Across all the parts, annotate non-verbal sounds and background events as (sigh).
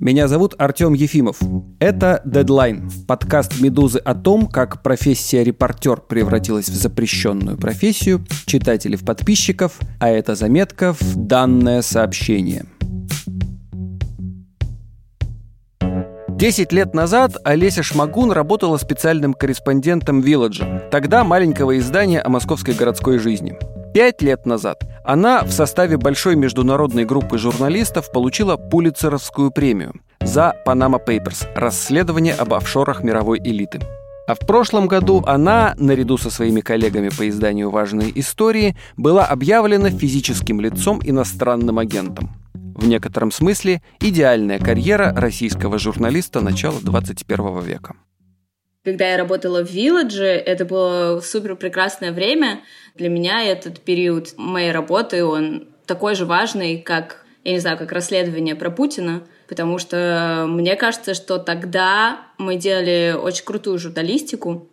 Меня зовут Артем Ефимов. Это Deadline, подкаст «Медузы» о том, как профессия репортер превратилась в запрещенную профессию, читателей в подписчиков, а это заметка в данное сообщение. Десять лет назад Олеся Шмагун работала специальным корреспондентом «Вилладжа», тогда маленького издания о московской городской жизни – Пять лет назад она в составе большой международной группы журналистов получила Пулицеровскую премию за Panama Papers – расследование об офшорах мировой элиты. А в прошлом году она, наряду со своими коллегами по изданию «Важные истории», была объявлена физическим лицом иностранным агентом. В некотором смысле идеальная карьера российского журналиста начала 21 века. Когда я работала в Вилладже, это было супер прекрасное время. Для меня этот период моей работы, он такой же важный, как, я не знаю, как расследование про Путина, потому что мне кажется, что тогда мы делали очень крутую журналистику,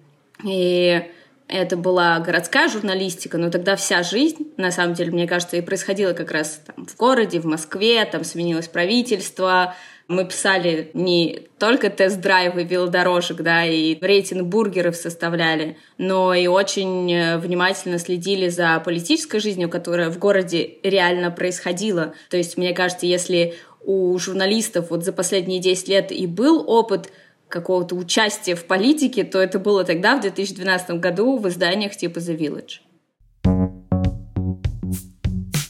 и это была городская журналистика, но тогда вся жизнь, на самом деле, мне кажется, и происходила как раз там, в городе, в Москве, там сменилось правительство, мы писали не только тест-драйвы велодорожек, да, и рейтинг бургеров составляли, но и очень э, внимательно следили за политической жизнью, которая в городе реально происходила. То есть, мне кажется, если у журналистов вот за последние 10 лет и был опыт какого-то участия в политике, то это было тогда, в 2012 году, в изданиях типа The Village.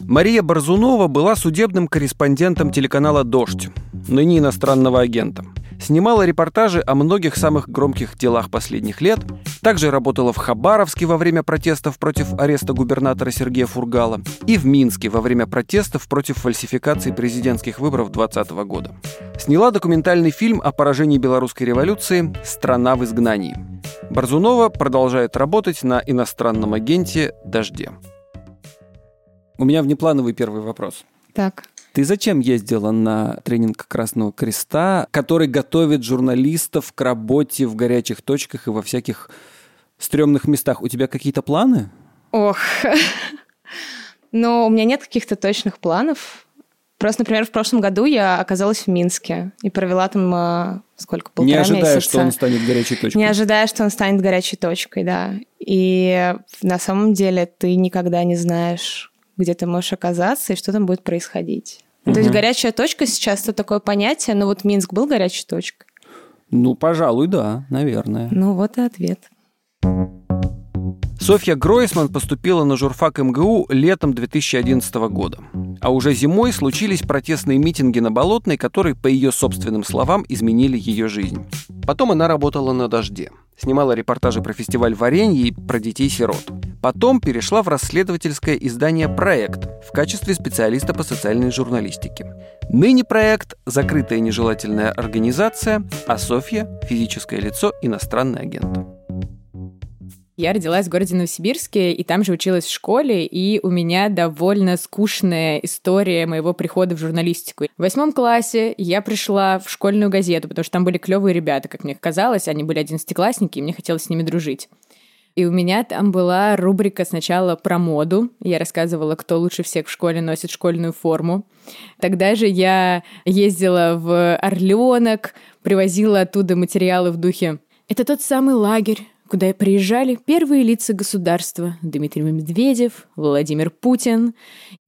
Мария Борзунова была судебным корреспондентом телеканала «Дождь», ныне иностранного агента. Снимала репортажи о многих самых громких делах последних лет, также работала в Хабаровске во время протестов против ареста губернатора Сергея Фургала и в Минске во время протестов против фальсификации президентских выборов 2020 года. Сняла документальный фильм о поражении белорусской революции «Страна в изгнании». Борзунова продолжает работать на иностранном агенте «Дожде». У меня внеплановый первый вопрос. Так. Ты зачем ездила на тренинг Красного Креста, который готовит журналистов к работе в горячих точках и во всяких стрёмных местах? У тебя какие-то планы? Ох, (laughs) но у меня нет каких-то точных планов. Просто, например, в прошлом году я оказалась в Минске и провела там э, сколько, полтора Не ожидая, месяца. что он станет горячей точкой. Не ожидая, что он станет горячей точкой, да. И на самом деле ты никогда не знаешь, где ты можешь оказаться и что там будет происходить. Угу. То есть горячая точка сейчас это такое понятие, но вот Минск был горячей точкой. Ну, пожалуй, да, наверное. Ну, вот и ответ. Софья Гройсман поступила на журфак МГУ летом 2011 года. А уже зимой случились протестные митинги на Болотной, которые, по ее собственным словам, изменили ее жизнь. Потом она работала на «Дожде». Снимала репортажи про фестиваль варенья и про детей-сирот. Потом перешла в расследовательское издание «Проект» в качестве специалиста по социальной журналистике. Ныне проект – закрытая нежелательная организация, а Софья – физическое лицо, иностранный агент. Я родилась в городе Новосибирске, и там же училась в школе, и у меня довольно скучная история моего прихода в журналистику. В восьмом классе я пришла в школьную газету, потому что там были клевые ребята, как мне казалось, они были одиннадцатиклассники, и мне хотелось с ними дружить. И у меня там была рубрика сначала про моду. Я рассказывала, кто лучше всех в школе носит школьную форму. Тогда же я ездила в Орленок, привозила оттуда материалы в духе «Это тот самый лагерь, куда приезжали первые лица государства Дмитрий Медведев, Владимир Путин.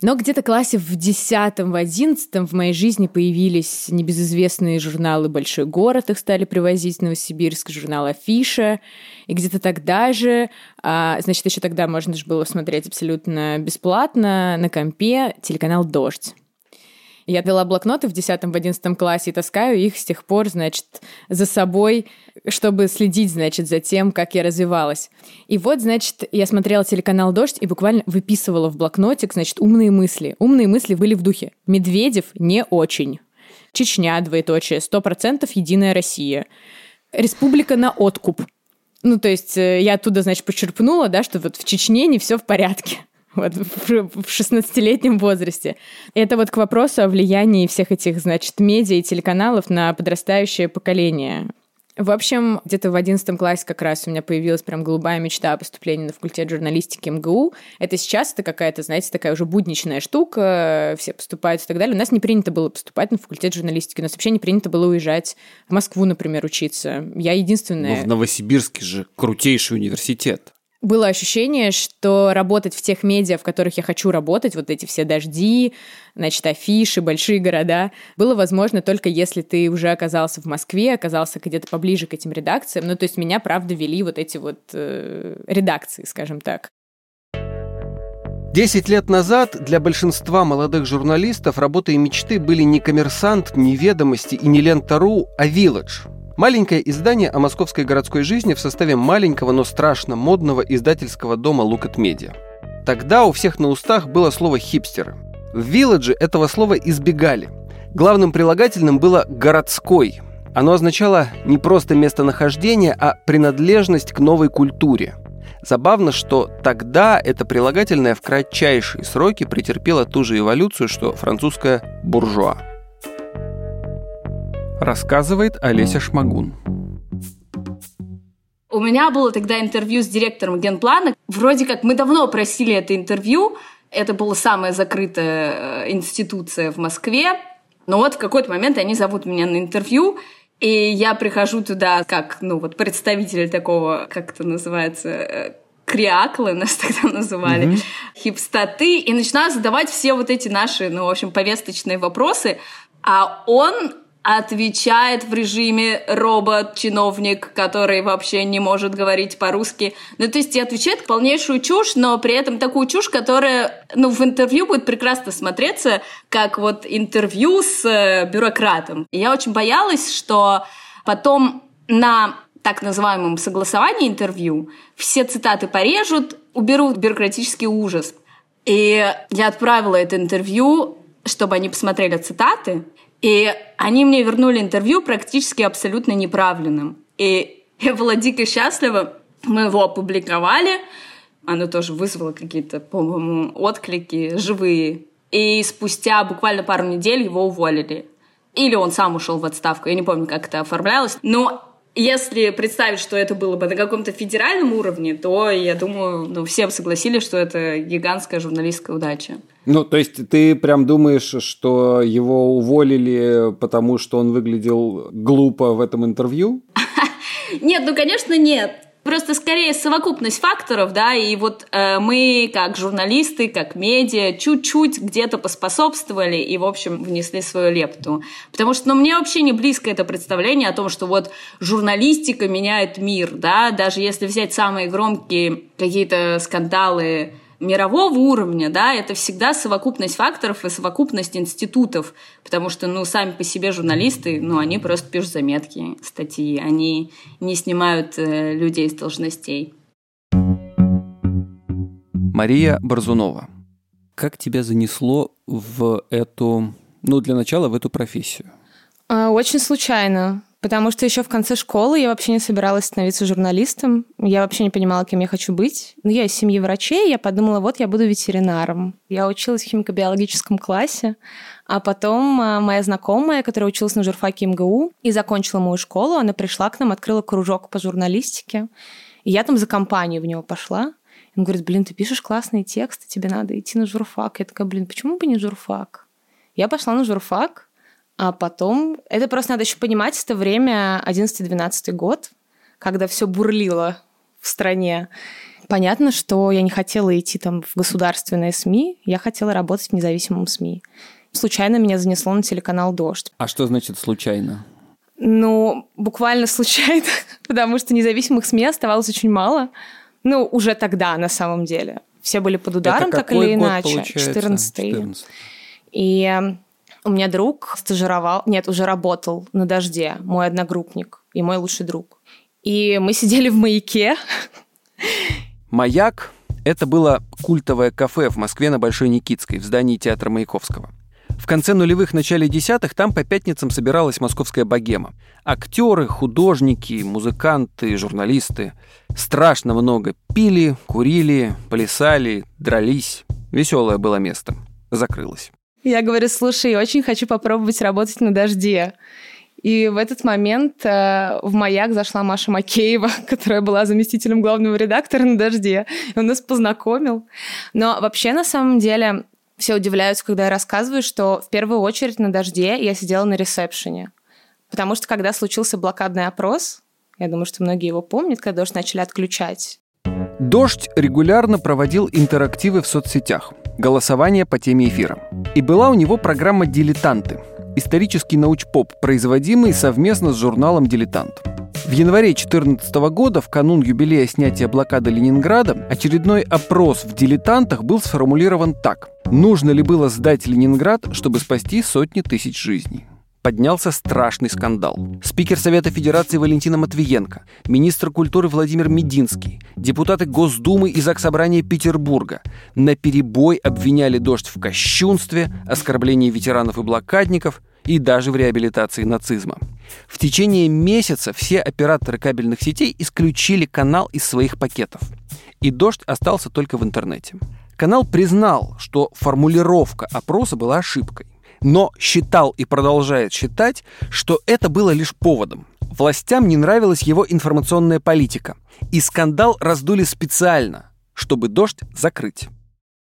Но где-то классе в десятом, в одиннадцатом в моей жизни появились небезызвестные журналы «Большой город», их стали привозить в Новосибирск, журнал «Афиша». И где-то тогда же, а, значит, еще тогда можно же было смотреть абсолютно бесплатно на компе телеканал «Дождь». Я вела блокноты в 10-11 классе и таскаю их с тех пор, значит, за собой, чтобы следить, значит, за тем, как я развивалась. И вот, значит, я смотрела телеканал «Дождь» и буквально выписывала в блокнотик, значит, умные мысли. Умные мысли были в духе. Медведев не очень. Чечня, двоеточие, сто процентов Единая Россия. Республика на откуп. Ну, то есть э, я оттуда, значит, почерпнула, да, что вот в Чечне не все в порядке вот, в 16-летнем возрасте. Это вот к вопросу о влиянии всех этих, значит, медиа и телеканалов на подрастающее поколение. В общем, где-то в одиннадцатом классе как раз у меня появилась прям голубая мечта о поступлении на факультет журналистики МГУ. Это сейчас это какая-то, знаете, такая уже будничная штука, все поступают и так далее. У нас не принято было поступать на факультет журналистики, у нас вообще не принято было уезжать в Москву, например, учиться. Я единственная... Но в Новосибирске же крутейший университет было ощущение, что работать в тех медиа, в которых я хочу работать, вот эти все дожди, значит, афиши, большие города, было возможно только если ты уже оказался в Москве, оказался где-то поближе к этим редакциям. Ну, то есть меня, правда, вели вот эти вот э, редакции, скажем так. Десять лет назад для большинства молодых журналистов работа и мечты были не коммерсант, не ведомости и не лента.ру, а «Вилледж», Маленькое издание о московской городской жизни в составе маленького, но страшно модного издательского дома at Media. Тогда у всех на устах было слово «хипстеры». В «Вилладже» этого слова избегали. Главным прилагательным было «городской». Оно означало не просто местонахождение, а принадлежность к новой культуре. Забавно, что тогда это прилагательное в кратчайшие сроки претерпело ту же эволюцию, что французское «буржуа». Рассказывает Олеся Шмагун. У меня было тогда интервью с директором генплана. Вроде как мы давно просили это интервью. Это была самая закрытая э, институция в Москве. Но вот в какой-то момент они зовут меня на интервью, и я прихожу туда как, ну, вот представитель такого, как это называется, э, криаклы (laughs) нас тогда называли, mm-hmm. хипстаты, и начинаю задавать все вот эти наши, ну, в общем, повесточные вопросы. А он отвечает в режиме робот-чиновник, который вообще не может говорить по-русски. Ну, то есть и отвечает полнейшую чушь, но при этом такую чушь, которая, ну, в интервью будет прекрасно смотреться, как вот интервью с э, бюрократом. И я очень боялась, что потом на так называемом согласовании интервью все цитаты порежут, уберут бюрократический ужас. И я отправила это интервью, чтобы они посмотрели цитаты, и они мне вернули интервью практически абсолютно неправленным. И я была дико счастлива. Мы его опубликовали. Оно тоже вызвало какие-то, по-моему, отклики живые. И спустя буквально пару недель его уволили. Или он сам ушел в отставку. Я не помню, как это оформлялось. Но если представить, что это было бы на каком-то федеральном уровне, то, я думаю, ну, все бы согласились, что это гигантская журналистская удача. Ну, то есть ты прям думаешь, что его уволили, потому что он выглядел глупо в этом интервью? (laughs) Нет, ну, конечно, нет. Просто скорее совокупность факторов, да, и вот э, мы, как журналисты, как медиа, чуть-чуть где-то поспособствовали и, в общем, внесли свою лепту. Потому что, ну, мне вообще не близко это представление о том, что вот журналистика меняет мир, да, даже если взять самые громкие какие-то скандалы мирового уровня, да, это всегда совокупность факторов и совокупность институтов, потому что, ну, сами по себе журналисты, ну, они просто пишут заметки, статьи, они не снимают э, людей с должностей. Мария Борзунова. Как тебя занесло в эту, ну, для начала в эту профессию? А, очень случайно. Потому что еще в конце школы я вообще не собиралась становиться журналистом. Я вообще не понимала, кем я хочу быть. Но я из семьи врачей, я подумала, вот я буду ветеринаром. Я училась в химико-биологическом классе, а потом а, моя знакомая, которая училась на журфаке МГУ и закончила мою школу, она пришла к нам, открыла кружок по журналистике. И я там за компанию в него пошла. Он говорит, блин, ты пишешь классные тексты, тебе надо идти на журфак. Я такая, блин, почему бы не журфак? Я пошла на журфак, а потом, это просто надо еще понимать, это время 11-12 год, когда все бурлило в стране. Понятно, что я не хотела идти там в государственные СМИ, я хотела работать в независимом СМИ. Случайно меня занесло на телеканал «Дождь». А что значит случайно? Ну, буквально случайно, (laughs) потому что независимых СМИ оставалось очень мало. Ну, уже тогда, на самом деле. Все были под ударом, так или иначе. 14 И у меня друг стажировал, нет, уже работал на «Дожде», мой одногруппник и мой лучший друг. И мы сидели в «Маяке». «Маяк» — это было культовое кафе в Москве на Большой Никитской, в здании театра Маяковского. В конце нулевых, начале десятых там по пятницам собиралась московская богема. Актеры, художники, музыканты, журналисты. Страшно много пили, курили, плясали, дрались. Веселое было место. Закрылось. Я говорю, слушай, очень хочу попробовать работать на дожде. И в этот момент э, в «Маяк» зашла Маша Макеева, (laughs) которая была заместителем главного редактора на «Дожде». И он нас познакомил. Но вообще, на самом деле, все удивляются, когда я рассказываю, что в первую очередь на «Дожде» я сидела на ресепшене. Потому что когда случился блокадный опрос, я думаю, что многие его помнят, когда дождь начали отключать. «Дождь» регулярно проводил интерактивы в соцсетях, голосование по теме эфира. И была у него программа «Дилетанты», исторический научпоп, производимый совместно с журналом «Дилетант». В январе 2014 года, в канун юбилея снятия блокады Ленинграда, очередной опрос в «Дилетантах» был сформулирован так. Нужно ли было сдать Ленинград, чтобы спасти сотни тысяч жизней? Поднялся страшный скандал. Спикер Совета Федерации Валентина Матвиенко, министр культуры Владимир Мединский, депутаты Госдумы и Заксобрания Петербурга на перебой обвиняли «Дождь» в кощунстве, оскорблении ветеранов и блокадников и даже в реабилитации нацизма. В течение месяца все операторы кабельных сетей исключили канал из своих пакетов. И «Дождь» остался только в интернете. Канал признал, что формулировка опроса была ошибкой но считал и продолжает считать, что это было лишь поводом. Властям не нравилась его информационная политика, и скандал раздули специально, чтобы дождь закрыть.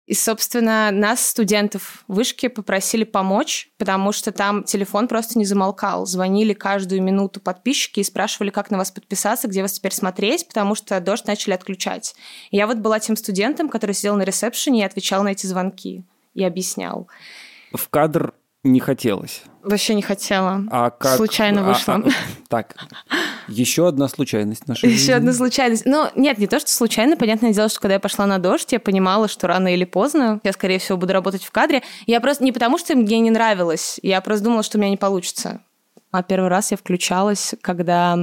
И, собственно, нас, студентов вышки, попросили помочь, потому что там телефон просто не замолкал. Звонили каждую минуту подписчики и спрашивали, как на вас подписаться, где вас теперь смотреть, потому что дождь начали отключать. И я вот была тем студентом, который сидел на ресепшене и отвечал на эти звонки и объяснял в кадр не хотелось. Вообще не хотела. А как... Случайно вышла. А, а, так, еще одна случайность наша. Еще одна случайность. Ну, нет, не то, что случайно. Понятное дело, что когда я пошла на дождь, я понимала, что рано или поздно я, скорее всего, буду работать в кадре. Я просто не потому, что мне не нравилось, я просто думала, что у меня не получится. А первый раз я включалась, когда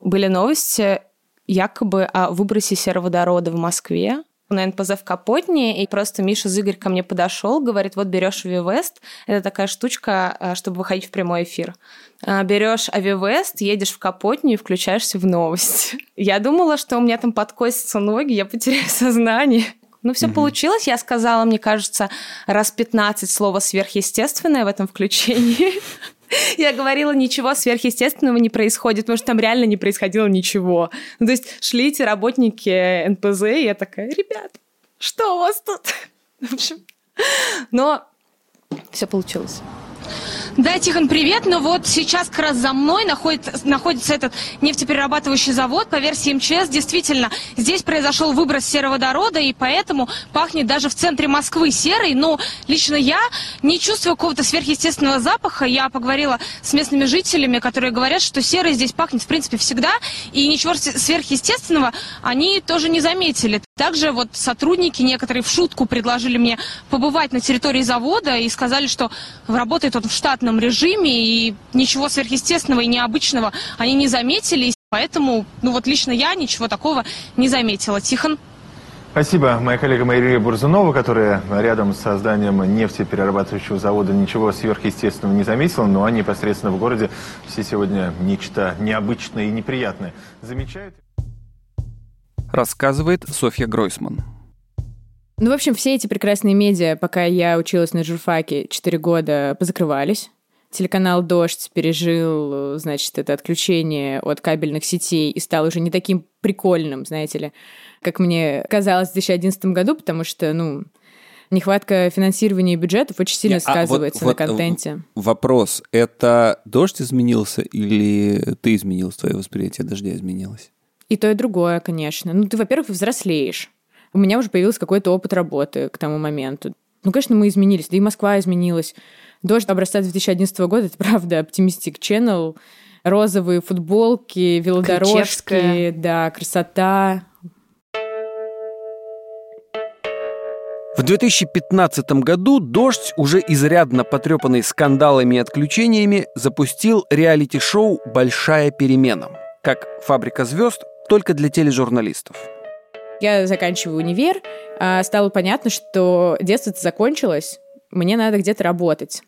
были новости якобы о выбросе сероводорода в Москве на НПЗ в Капотне, и просто Миша Зыгорь ко мне подошел, говорит, вот берешь Авивест, это такая штучка, э, чтобы выходить в прямой эфир. Э, берешь Авивест, едешь в Капотню и включаешься в новость. (laughs) Я думала, что у меня там подкосятся ноги, я потеряю (laughs) сознание. Ну, все угу. получилось. Я сказала, мне кажется, раз 15 слова сверхъестественное в этом включении. (laughs) (laughs) Я говорила, ничего сверхъестественного не происходит, потому что там реально не происходило ничего. Ну, то есть шли эти работники НПЗ, и я такая, ребят, что у вас тут? (laughs) В общем, но все получилось. Да, Тихон, привет. Ну вот сейчас как раз за мной находится, находится этот нефтеперерабатывающий завод. По версии МЧС, действительно, здесь произошел выброс сероводорода, и поэтому пахнет даже в центре Москвы серой. Но лично я не чувствую какого-то сверхъестественного запаха. Я поговорила с местными жителями, которые говорят, что серой здесь пахнет, в принципе, всегда. И ничего сверхъестественного они тоже не заметили. Также вот сотрудники некоторые в шутку предложили мне побывать на территории завода и сказали, что работает он в штатном режиме и ничего сверхъестественного и необычного они не заметили. Поэтому, ну вот лично я ничего такого не заметила. Тихон? Спасибо. Моя коллега Мария Бурзунова, которая рядом с созданием нефтеперерабатывающего завода ничего сверхъестественного не заметила, но непосредственно в городе все сегодня нечто необычное и неприятное замечают рассказывает Софья Гройсман. Ну, в общем, все эти прекрасные медиа, пока я училась на журфаке 4 года, позакрывались. Телеканал «Дождь» пережил, значит, это отключение от кабельных сетей и стал уже не таким прикольным, знаете ли, как мне казалось в 2011 году, потому что, ну, нехватка финансирования и бюджетов очень сильно а сказывается вот, на вот контенте. Вопрос, это «Дождь» изменился или ты изменилась, твое восприятие «Дождя» изменилось? И то, и другое, конечно. Ну, ты, во-первых, взрослеешь. У меня уже появился какой-то опыт работы к тому моменту. Ну, конечно, мы изменились, да и Москва изменилась. Дождь образца 2011 года, это правда, Optimistic Channel, розовые футболки, велодорожки, Ключевская. да, красота. В 2015 году «Дождь», уже изрядно потрепанный скандалами и отключениями, запустил реалити-шоу «Большая перемена». Как «Фабрика звезд», только для тележурналистов. Я заканчиваю универ, а, стало понятно, что детство закончилось, мне надо где-то работать.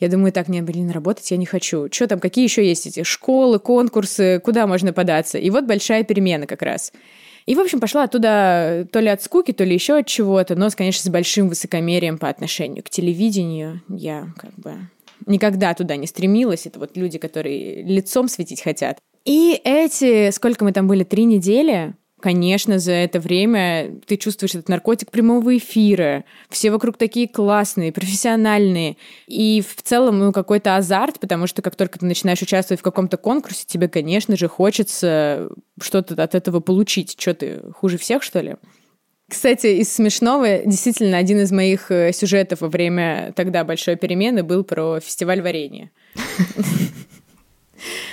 Я думаю, так, нет, блин, работать я не хочу. Что там, какие еще есть эти школы, конкурсы, куда можно податься? И вот большая перемена как раз. И, в общем, пошла оттуда то ли от скуки, то ли еще от чего-то, но, конечно, с большим высокомерием по отношению к телевидению. Я как бы никогда туда не стремилась. Это вот люди, которые лицом светить хотят. И эти, сколько мы там были, три недели, конечно, за это время ты чувствуешь этот наркотик прямого эфира. Все вокруг такие классные, профессиональные. И в целом, ну, какой-то азарт, потому что как только ты начинаешь участвовать в каком-то конкурсе, тебе, конечно же, хочется что-то от этого получить. Что ты, хуже всех, что ли? Кстати, из смешного, действительно, один из моих э, сюжетов во время тогда большой перемены был про фестиваль варенья.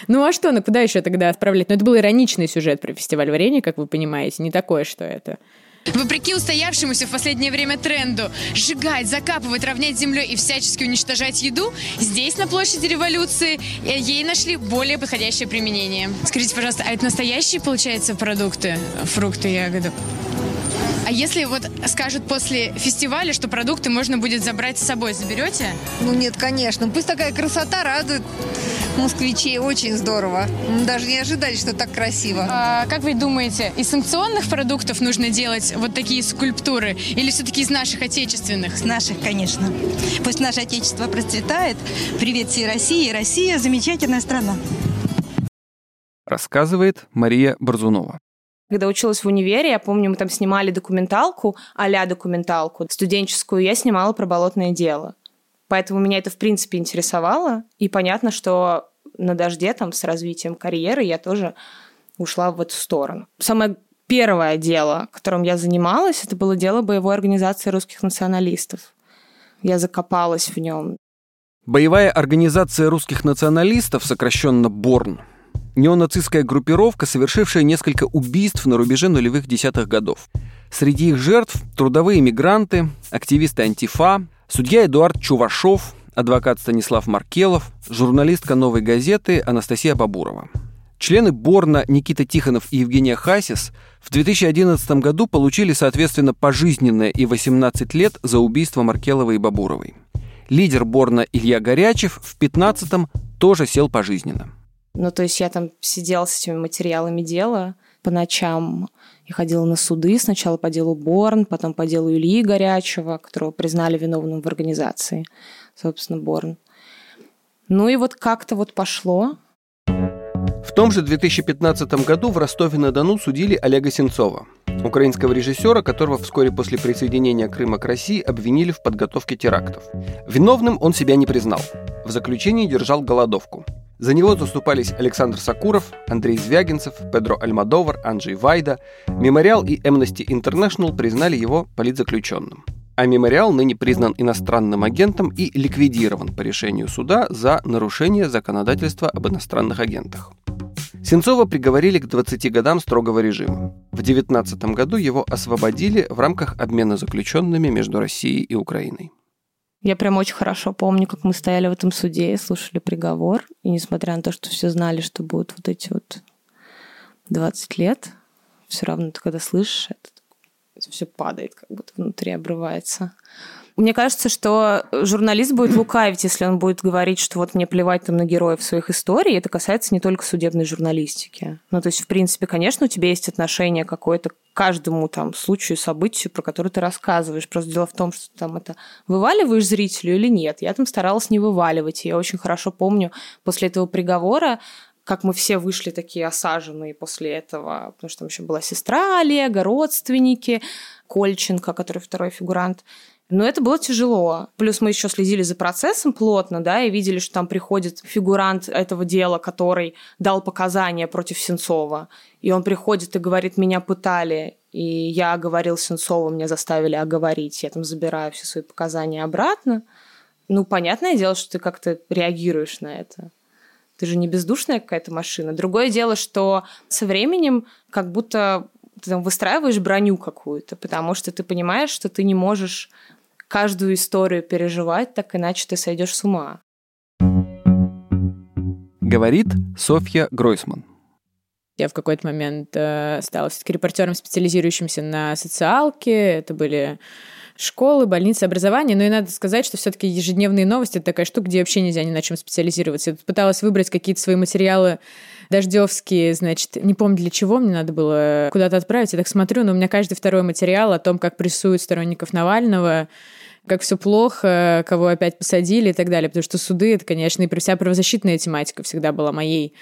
Ну а что, ну куда еще тогда отправлять? Ну это был ироничный сюжет про фестиваль варенья, как вы понимаете, не такое, что это. Вопреки устоявшемуся в последнее время тренду сжигать, закапывать, равнять землей и всячески уничтожать еду, здесь, на площади революции, э, ей нашли более подходящее применение. Скажите, пожалуйста, а это настоящие, получается, продукты, фрукты, ягоды? А если вот скажут после фестиваля, что продукты можно будет забрать с собой, заберете? Ну нет, конечно. Пусть такая красота радует москвичей. Очень здорово. Даже не ожидали, что так красиво. А, как вы думаете, из санкционных продуктов нужно делать вот такие скульптуры? Или все-таки из наших отечественных? С наших, конечно. Пусть наше отечество процветает. Привет всей России. Россия замечательная страна. Рассказывает Мария Борзунова. Когда училась в универе, я помню, мы там снимали документалку, а документалку студенческую, я снимала про болотное дело. Поэтому меня это, в принципе, интересовало. И понятно, что на дожде там с развитием карьеры я тоже ушла в эту сторону. Самое первое дело, которым я занималась, это было дело боевой организации русских националистов. Я закопалась в нем. Боевая организация русских националистов, сокращенно БОРН, Неонацистская группировка, совершившая несколько убийств на рубеже нулевых десятых годов. Среди их жертв трудовые мигранты, активисты антифа, судья Эдуард Чувашов, адвокат Станислав Маркелов, журналистка «Новой газеты» Анастасия Бабурова. Члены Борна Никита Тихонов и Евгения Хасис в 2011 году получили, соответственно, пожизненное и 18 лет за убийство Маркеловой и Бабуровой. Лидер Борна Илья Горячев в 2015 тоже сел пожизненно. Ну, то есть я там сидела с этими материалами дела по ночам. Я ходила на суды, сначала по делу Борн, потом по делу Ильи Горячего, которого признали виновным в организации, собственно, Борн. Ну и вот как-то вот пошло. В том же 2015 году в Ростове-на-Дону судили Олега Сенцова, украинского режиссера, которого вскоре после присоединения Крыма к России обвинили в подготовке терактов. Виновным он себя не признал. В заключении держал голодовку – за него заступались Александр Сакуров, Андрей Звягинцев, Педро Альмадовар, Анджей Вайда. Мемориал и Amnesty International признали его политзаключенным. А мемориал ныне признан иностранным агентом и ликвидирован по решению суда за нарушение законодательства об иностранных агентах. Сенцова приговорили к 20 годам строгого режима. В 19 году его освободили в рамках обмена заключенными между Россией и Украиной. Я прям очень хорошо помню, как мы стояли в этом суде и слушали приговор. И несмотря на то, что все знали, что будут вот эти вот 20 лет, все равно ты когда слышишь это, все падает, как будто внутри обрывается. Мне кажется, что журналист будет лукавить, если он будет говорить, что вот мне плевать там на героев своих историй. Это касается не только судебной журналистики. Ну, то есть, в принципе, конечно, у тебя есть отношение какое-то к каждому там случаю, событию, про который ты рассказываешь. Просто дело в том, что ты там это вываливаешь зрителю или нет. Я там старалась не вываливать. Я очень хорошо помню после этого приговора как мы все вышли такие осаженные после этого, потому что там еще была сестра Олега, родственники, Кольченко, который второй фигурант. Но это было тяжело. Плюс мы еще следили за процессом плотно, да, и видели, что там приходит фигурант этого дела, который дал показания против Сенцова. И он приходит и говорит, меня пытали, и я оговорил Сенцова, меня заставили оговорить. Я там забираю все свои показания обратно. Ну, понятное дело, что ты как-то реагируешь на это. Ты же не бездушная какая-то машина. Другое дело, что со временем как будто ты там выстраиваешь броню какую-то, потому что ты понимаешь, что ты не можешь каждую историю переживать, так иначе ты сойдешь с ума. Говорит Софья Гройсман. Я в какой-то момент э, стала все-таки репортером, специализирующимся на социалке. Это были школы, больницы, образование. Но и надо сказать, что все-таки ежедневные новости это такая штука, где вообще нельзя ни на чем специализироваться. Я пыталась выбрать какие-то свои материалы дождевские, значит, не помню для чего мне надо было куда-то отправить. Я так смотрю, но у меня каждый второй материал о том, как прессуют сторонников Навального, как все плохо, кого опять посадили и так далее. Потому что суды, это, конечно, и вся правозащитная тематика всегда была моей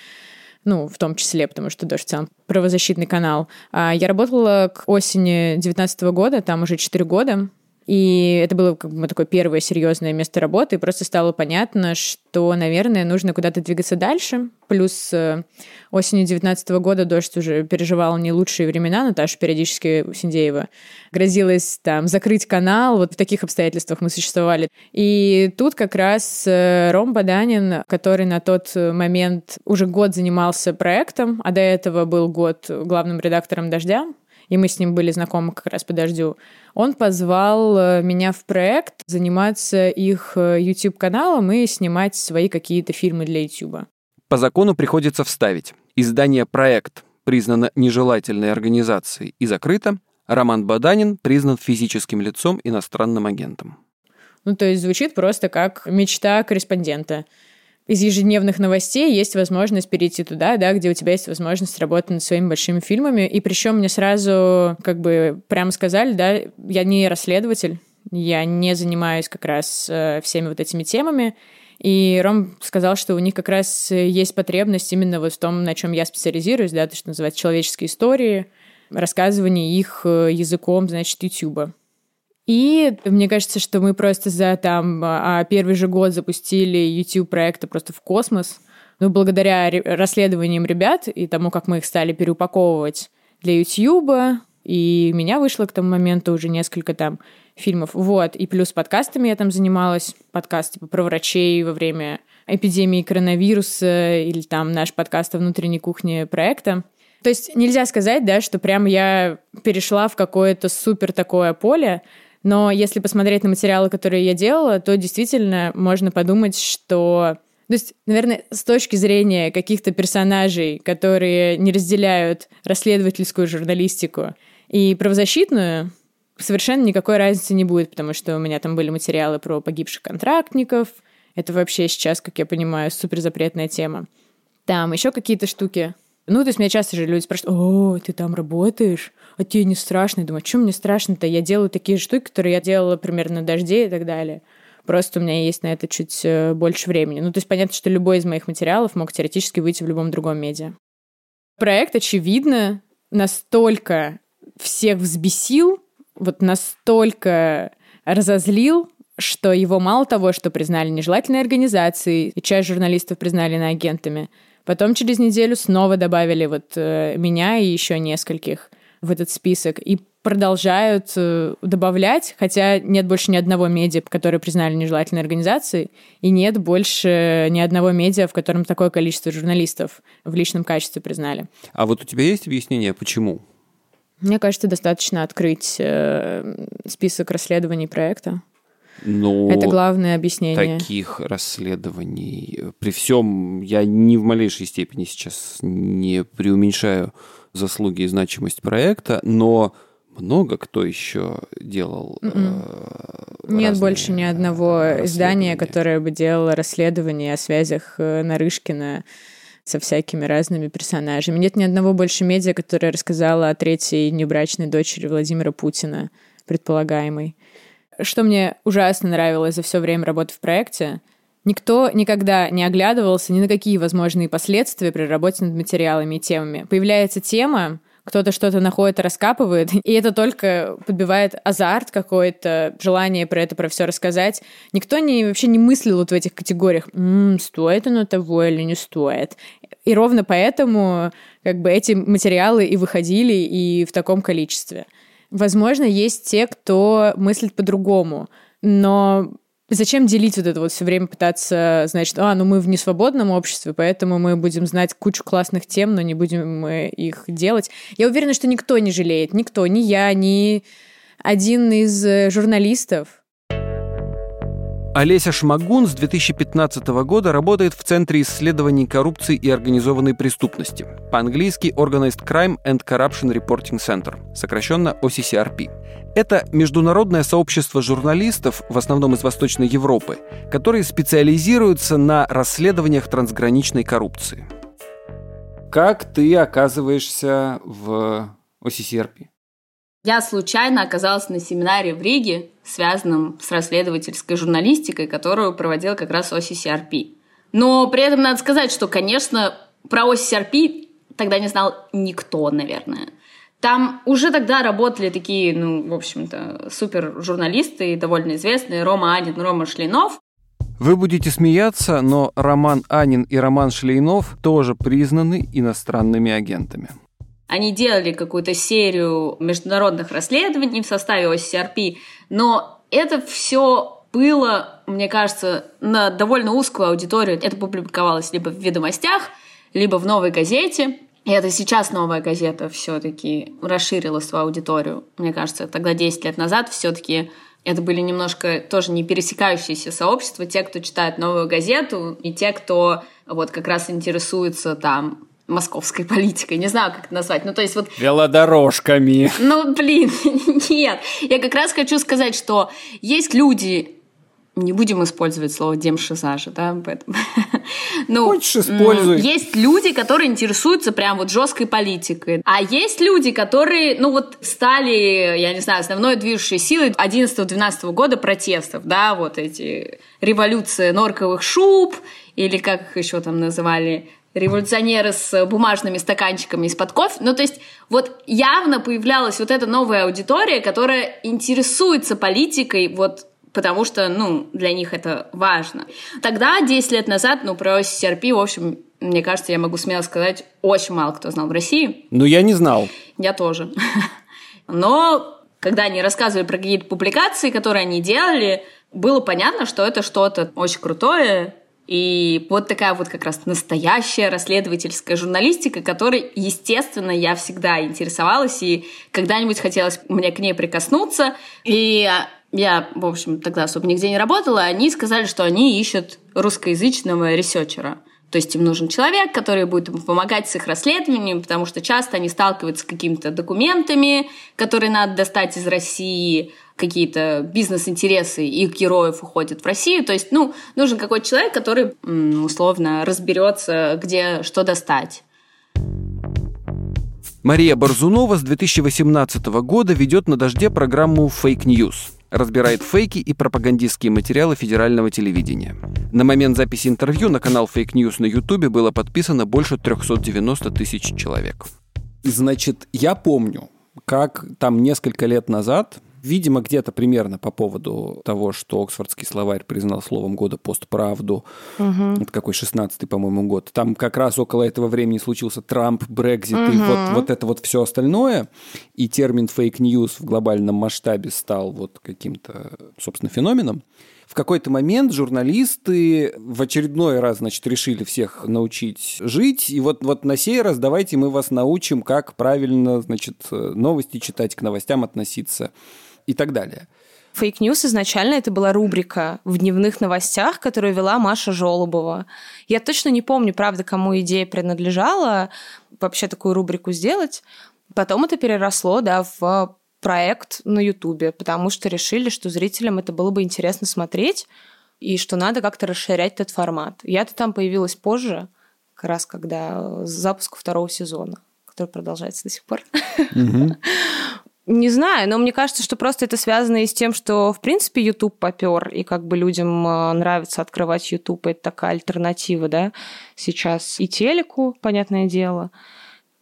ну, в том числе, потому что «Дождь» сам правозащитный канал. А я работала к осени 2019 года, там уже 4 года, и это было как бы такое первое серьезное место работы, и просто стало понятно, что, наверное, нужно куда-то двигаться дальше. Плюс э, осенью 2019 года «Дождь» уже переживал не лучшие времена, Наташа периодически Синдеева грозилась там закрыть канал, вот в таких обстоятельствах мы существовали. И тут как раз э, Ром Баданин, который на тот момент уже год занимался проектом, а до этого был год главным редактором «Дождя», и мы с ним были знакомы как раз по дождю, он позвал э, меня в проект заниматься их э, YouTube-каналом и снимать свои какие-то фильмы для YouTube. По закону приходится вставить. Издание «Проект» признано нежелательной организацией и закрыто, Роман Баданин признан физическим лицом иностранным агентом. Ну, то есть звучит просто как мечта корреспондента из ежедневных новостей есть возможность перейти туда, да, где у тебя есть возможность работать над своими большими фильмами. И причем мне сразу, как бы, прямо сказали, да, я не расследователь, я не занимаюсь как раз э, всеми вот этими темами. И Ром сказал, что у них как раз есть потребность именно вот в том, на чем я специализируюсь, да, то, что называется человеческие истории, рассказывание их э, языком, значит, Ютуба. И мне кажется, что мы просто за там а, первый же год запустили YouTube проекта просто в космос. Ну, благодаря расследованиям ребят и тому, как мы их стали переупаковывать для YouTube, и меня вышло к тому моменту уже несколько там фильмов. Вот. И плюс подкастами я там занималась. Подкаст типа про врачей во время эпидемии коронавируса или там наш подкаст о внутренней кухне проекта. То есть нельзя сказать, да, что прям я перешла в какое-то супер такое поле, но если посмотреть на материалы, которые я делала, то действительно можно подумать, что то есть, наверное, с точки зрения каких-то персонажей, которые не разделяют расследовательскую журналистику и правозащитную, совершенно никакой разницы не будет, потому что у меня там были материалы про погибших контрактников. Это вообще сейчас, как я понимаю, суперзапретная тема. Там еще какие-то штуки. Ну, то есть меня часто же люди спрашивают, о, ты там работаешь? а тебе не страшно? Я думаю, а что мне страшно-то? Я делаю такие штуки, которые я делала примерно на дожде и так далее. Просто у меня есть на это чуть э, больше времени. Ну, то есть понятно, что любой из моих материалов мог теоретически выйти в любом другом медиа. Проект, очевидно, настолько всех взбесил, вот настолько разозлил, что его мало того, что признали нежелательной организацией, и часть журналистов признали на агентами, потом через неделю снова добавили вот э, меня и еще нескольких в этот список и продолжают э, добавлять, хотя нет больше ни одного медиа, которые признали нежелательной организацией, и нет больше ни одного медиа, в котором такое количество журналистов в личном качестве признали. А вот у тебя есть объяснение, почему? Мне кажется, достаточно открыть э, список расследований проекта. Но это главное объяснение. Таких расследований при всем я ни в малейшей степени сейчас не преуменьшаю заслуги и значимость проекта, но много кто еще делал. Э. Нет больше ни одного издания, которое бы делало расследование о связях э, Нарышкина со всякими разными персонажами. Нет ни одного больше медиа, которое рассказало о третьей небрачной дочери Владимира Путина, предполагаемой. Что мне ужасно нравилось за все время работы в проекте, Никто никогда не оглядывался ни на какие возможные последствия при работе над материалами и темами. Появляется тема, кто-то что-то находит, раскапывает, (laughs) и это только подбивает азарт какой-то, желание про это, про все рассказать. Никто не, вообще не мыслил вот в этих категориях, м-м, стоит оно того или не стоит. И ровно поэтому как бы эти материалы и выходили и в таком количестве. Возможно, есть те, кто мыслит по-другому, но Зачем делить вот это вот все время пытаться, значит, а, ну мы в несвободном обществе, поэтому мы будем знать кучу классных тем, но не будем мы их делать. Я уверена, что никто не жалеет, никто, ни я, ни один из э, журналистов. Олеся Шмагун с 2015 года работает в Центре исследований коррупции и организованной преступности, по-английски Organized Crime and Corruption Reporting Center, сокращенно OCCRP. Это международное сообщество журналистов, в основном из Восточной Европы, которые специализируются на расследованиях трансграничной коррупции. Как ты оказываешься в OCCRP? Я случайно оказалась на семинаре в Риге, связанном с расследовательской журналистикой, которую проводил как раз OCCRP. Но при этом надо сказать, что, конечно, про OCCRP тогда не знал никто, наверное. Там уже тогда работали такие, ну, в общем-то, супер журналисты, довольно известные, Рома Анин, Рома Шлинов. Вы будете смеяться, но Роман Анин и Роман Шлейнов тоже признаны иностранными агентами. Они делали какую-то серию международных расследований в составе OCRP, но это все было, мне кажется, на довольно узкую аудиторию. Это публиковалось либо в «Ведомостях», либо в «Новой газете». И это сейчас новая газета все-таки расширила свою аудиторию. Мне кажется, тогда 10 лет назад все-таки это были немножко тоже не пересекающиеся сообщества, те, кто читает новую газету, и те, кто вот как раз интересуется там московской политикой, не знаю, как это назвать. Ну, то есть вот... Велодорожками. Ну, блин, (laughs) нет. Я как раз хочу сказать, что есть люди, не будем использовать слово демшизажа, да, поэтому... (laughs) ну, Хочешь, используй. Есть люди, которые интересуются прям вот жесткой политикой, а есть люди, которые, ну, вот стали, я не знаю, основной движущей силой 11-12 года протестов, да, вот эти революции норковых шуб, или как их еще там называли, революционеры с бумажными стаканчиками из-под кофе. Ну, то есть вот явно появлялась вот эта новая аудитория, которая интересуется политикой вот потому что, ну, для них это важно. Тогда, 10 лет назад, ну, про CRP, в общем, мне кажется, я могу смело сказать, очень мало кто знал в России. Ну, я не знал. Я тоже. Но когда они рассказывали про какие-то публикации, которые они делали, было понятно, что это что-то очень крутое, и вот такая вот как раз настоящая расследовательская журналистика, которой, естественно, я всегда интересовалась, и когда-нибудь хотелось мне к ней прикоснуться. И я, в общем, тогда особо нигде не работала, они сказали, что они ищут русскоязычного ресерчера. То есть им нужен человек, который будет им помогать с их расследованием, потому что часто они сталкиваются с какими-то документами, которые надо достать из России, какие-то бизнес-интересы их героев уходят в Россию. То есть, ну, нужен какой-то человек, который, условно, разберется, где что достать. Мария Борзунова с 2018 года ведет на «Дожде» программу «Фейк News», разбирает фейки и пропагандистские материалы федерального телевидения. На момент записи интервью на канал Fake News на Ютубе было подписано больше 390 тысяч человек. Значит, я помню, как там несколько лет назад Видимо, где-то примерно по поводу того, что Оксфордский словарь признал словом года постправду. Угу. Это какой 16-й, по-моему, год. Там как раз около этого времени случился Трамп, Брекзит угу. и вот, вот это вот все остальное. И термин fake news в глобальном масштабе стал вот каким-то, собственно, феноменом. В какой-то момент журналисты в очередной раз, значит, решили всех научить жить. И вот, вот на сей раз давайте мы вас научим, как правильно, значит, новости читать, к новостям относиться и так далее. Fake news изначально это была рубрика в дневных новостях, которую вела Маша Жолобова. Я точно не помню, правда, кому идея принадлежала вообще такую рубрику сделать. Потом это переросло, да, в проект на Ютубе, потому что решили, что зрителям это было бы интересно смотреть, и что надо как-то расширять этот формат. Я-то там появилась позже, как раз когда запуск второго сезона, который продолжается до сих пор. Mm-hmm. (laughs) Не знаю, но мне кажется, что просто это связано и с тем, что, в принципе, YouTube попер, и как бы людям э, нравится открывать YouTube, это такая альтернатива, да, сейчас и телеку, понятное дело,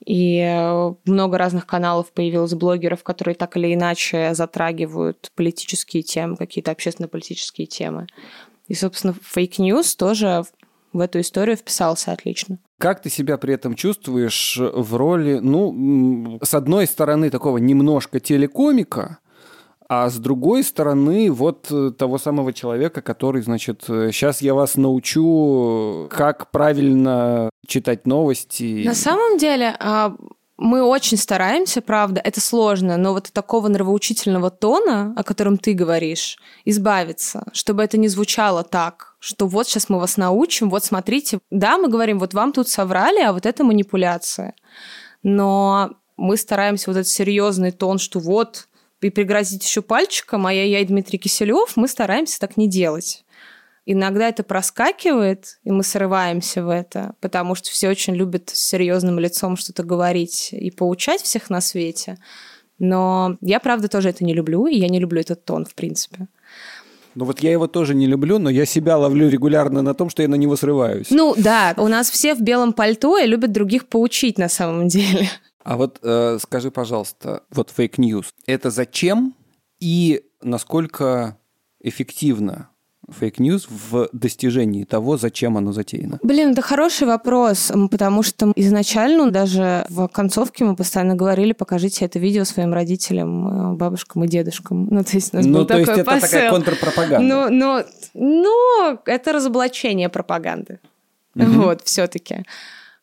и э, много разных каналов появилось блогеров, которые так или иначе затрагивают политические темы, какие-то общественно-политические темы. И, собственно, fake news тоже в эту историю вписался отлично. Как ты себя при этом чувствуешь в роли, ну, с одной стороны, такого немножко телекомика, а с другой стороны, вот э, того самого человека, который, значит, сейчас я вас научу, как правильно читать новости. На самом деле, а, Мы очень стараемся, правда, это сложно, но вот от такого нравоучительного тона, о котором ты говоришь, избавиться, чтобы это не звучало так, что вот сейчас мы вас научим, вот смотрите, да, мы говорим, вот вам тут соврали, а вот это манипуляция. Но мы стараемся вот этот серьезный тон, что вот и пригрозить еще пальчиком, а я, я и Дмитрий Киселев, мы стараемся так не делать. Иногда это проскакивает, и мы срываемся в это, потому что все очень любят с серьезным лицом что-то говорить и поучать всех на свете. Но я, правда, тоже это не люблю, и я не люблю этот тон, в принципе. Ну вот я его тоже не люблю, но я себя ловлю регулярно на том, что я на него срываюсь. Ну да, у нас все в белом пальто и любят других поучить на самом деле. А вот э, скажи, пожалуйста, вот fake news, это зачем и насколько эффективно fake news в достижении того, зачем оно затеяно? Блин, это хороший вопрос, потому что изначально даже в концовке мы постоянно говорили, покажите это видео своим родителям, э, бабушкам и дедушкам. Ну, то есть у нас ну, был то такой есть это посыл. такая контрпропаганда. Ну, ну, ну, это разоблачение пропаганды. Мгм. Вот, все-таки.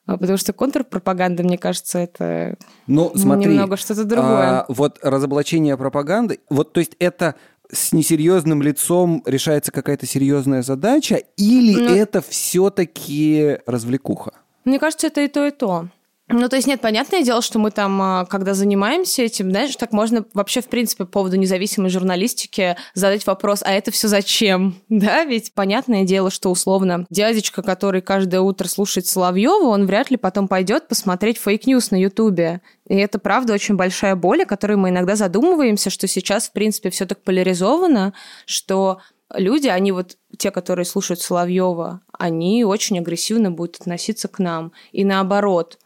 Потому что контрпропаганда, мне кажется, это Ну, смотри, немного что-то другое. а, вот разоблачение пропаганды, вот то есть это с несерьезным лицом решается какая-то серьезная задача, или Ну- это все-таки развлекуха? Мне кажется, это и то, и то. Ну, то есть, нет, понятное дело, что мы там, а, когда занимаемся этим, знаешь, так можно вообще, в принципе, по поводу независимой журналистики задать вопрос, а это все зачем? (laughs) Да, ведь понятное дело, что условно дядечка, который каждое утро слушает Соловьева, он вряд ли потом пойдет посмотреть fake news на Ютубе. И это, правда, очень большая боль, о которой мы иногда задумываемся, что сейчас, в принципе, все так поляризовано, что люди, они вот те, которые слушают Соловьева, они очень агрессивно будут относиться к нам. И наоборот.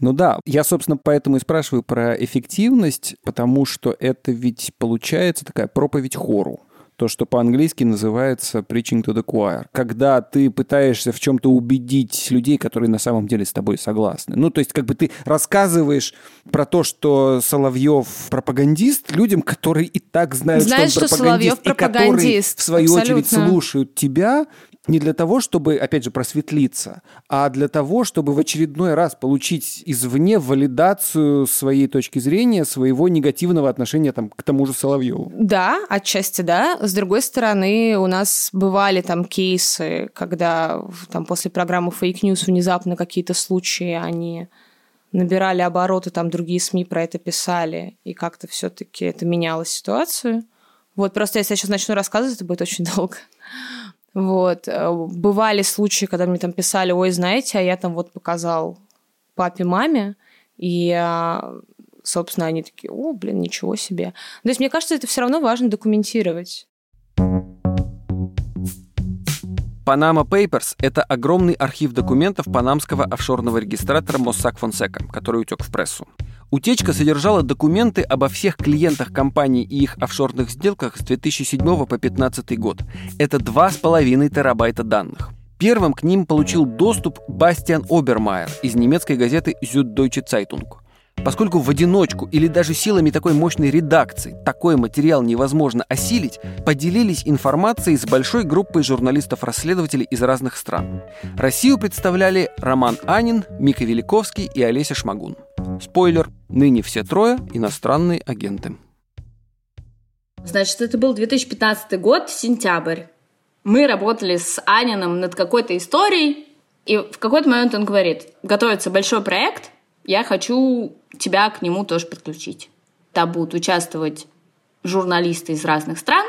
Ну да, я, собственно, поэтому и спрашиваю про эффективность, потому что это ведь получается такая проповедь хору. То, что по-английски называется preaching to the choir. Когда ты пытаешься в чем-то убедить людей, которые на самом деле с тобой согласны. Ну, то есть, как бы ты рассказываешь про то, что Соловьев пропагандист людям, которые и так знают, Знают, что он что пропагандист, Соловьев и которые, пропагандист. в свою очередь, Абсолютно. слушают тебя не для того, чтобы, опять же, просветлиться, а для того, чтобы в очередной раз получить извне валидацию своей точки зрения, своего негативного отношения там, к тому же Соловьеву. Да, отчасти да. С другой стороны, у нас бывали там кейсы, когда там после программы Fake News внезапно какие-то случаи, они набирали обороты, там другие СМИ про это писали, и как-то все-таки это меняло ситуацию. Вот просто если я сейчас начну рассказывать, это будет очень долго. Вот. Э, Бывали случаи, когда мне там писали, ой, знаете, а я там вот показал папе, маме, и, а, собственно, они такие, о, блин, ничего себе. То есть, мне кажется, это все равно важно документировать. Panama Papers – это огромный архив документов панамского офшорного регистратора Mossack Fonseca, который утек в прессу. Утечка содержала документы обо всех клиентах компании и их офшорных сделках с 2007 по 2015 год. Это 2,5 терабайта данных. Первым к ним получил доступ Бастиан Обермайер из немецкой газеты Süddeutsche Zeitung. Поскольку в одиночку или даже силами такой мощной редакции такой материал невозможно осилить, поделились информацией с большой группой журналистов-расследователей из разных стран. Россию представляли Роман Анин, Мика Великовский и Олеся Шмагун. Спойлер, ныне все трое иностранные агенты. Значит, это был 2015 год, сентябрь. Мы работали с Анином над какой-то историей, и в какой-то момент он говорит, готовится большой проект, я хочу тебя к нему тоже подключить. Там будут участвовать журналисты из разных стран,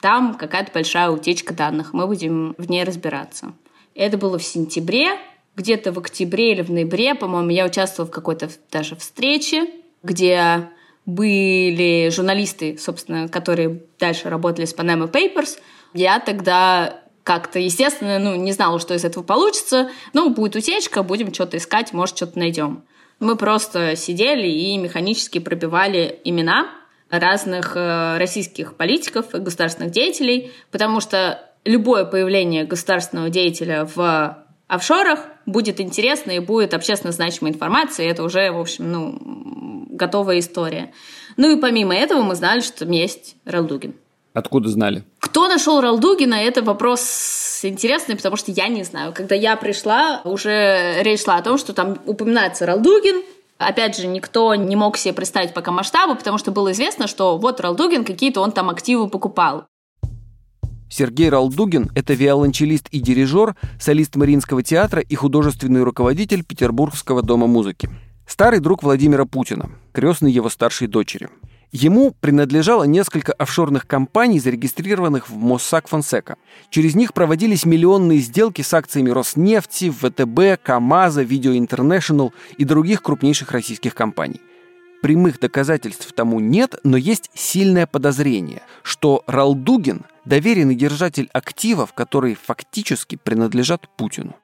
там какая-то большая утечка данных, мы будем в ней разбираться. Это было в сентябре, где-то в октябре или в ноябре, по-моему, я участвовала в какой-то даже встрече, где были журналисты, собственно, которые дальше работали с Panama Papers. Я тогда как-то, естественно, ну, не знала, что из этого получится. Ну, будет утечка, будем что-то искать, может, что-то найдем. Мы просто сидели и механически пробивали имена разных э, российских политиков и государственных деятелей, потому что любое появление государственного деятеля в офшорах будет интересно и будет общественно значимой информацией. Это уже, в общем, ну, готовая история. Ну и помимо этого мы знали, что есть Ралдугин. Откуда знали? Кто нашел Ралдугина, это вопрос интересный, потому что я не знаю. Когда я пришла, уже речь шла о том, что там упоминается Ралдугин, Опять же, никто не мог себе представить пока масштабы, потому что было известно, что вот Ралдугин какие-то он там активы покупал. Сергей Ралдугин – это виолончелист и дирижер, солист Мариинского театра и художественный руководитель Петербургского дома музыки. Старый друг Владимира Путина, крестный его старшей дочери. Ему принадлежало несколько офшорных компаний, зарегистрированных в Моссак Фонсека. Через них проводились миллионные сделки с акциями Роснефти, ВТБ, КАМАЗа, Видео Интернешнл и других крупнейших российских компаний. Прямых доказательств тому нет, но есть сильное подозрение, что Ралдугин доверенный держатель активов, которые фактически принадлежат Путину.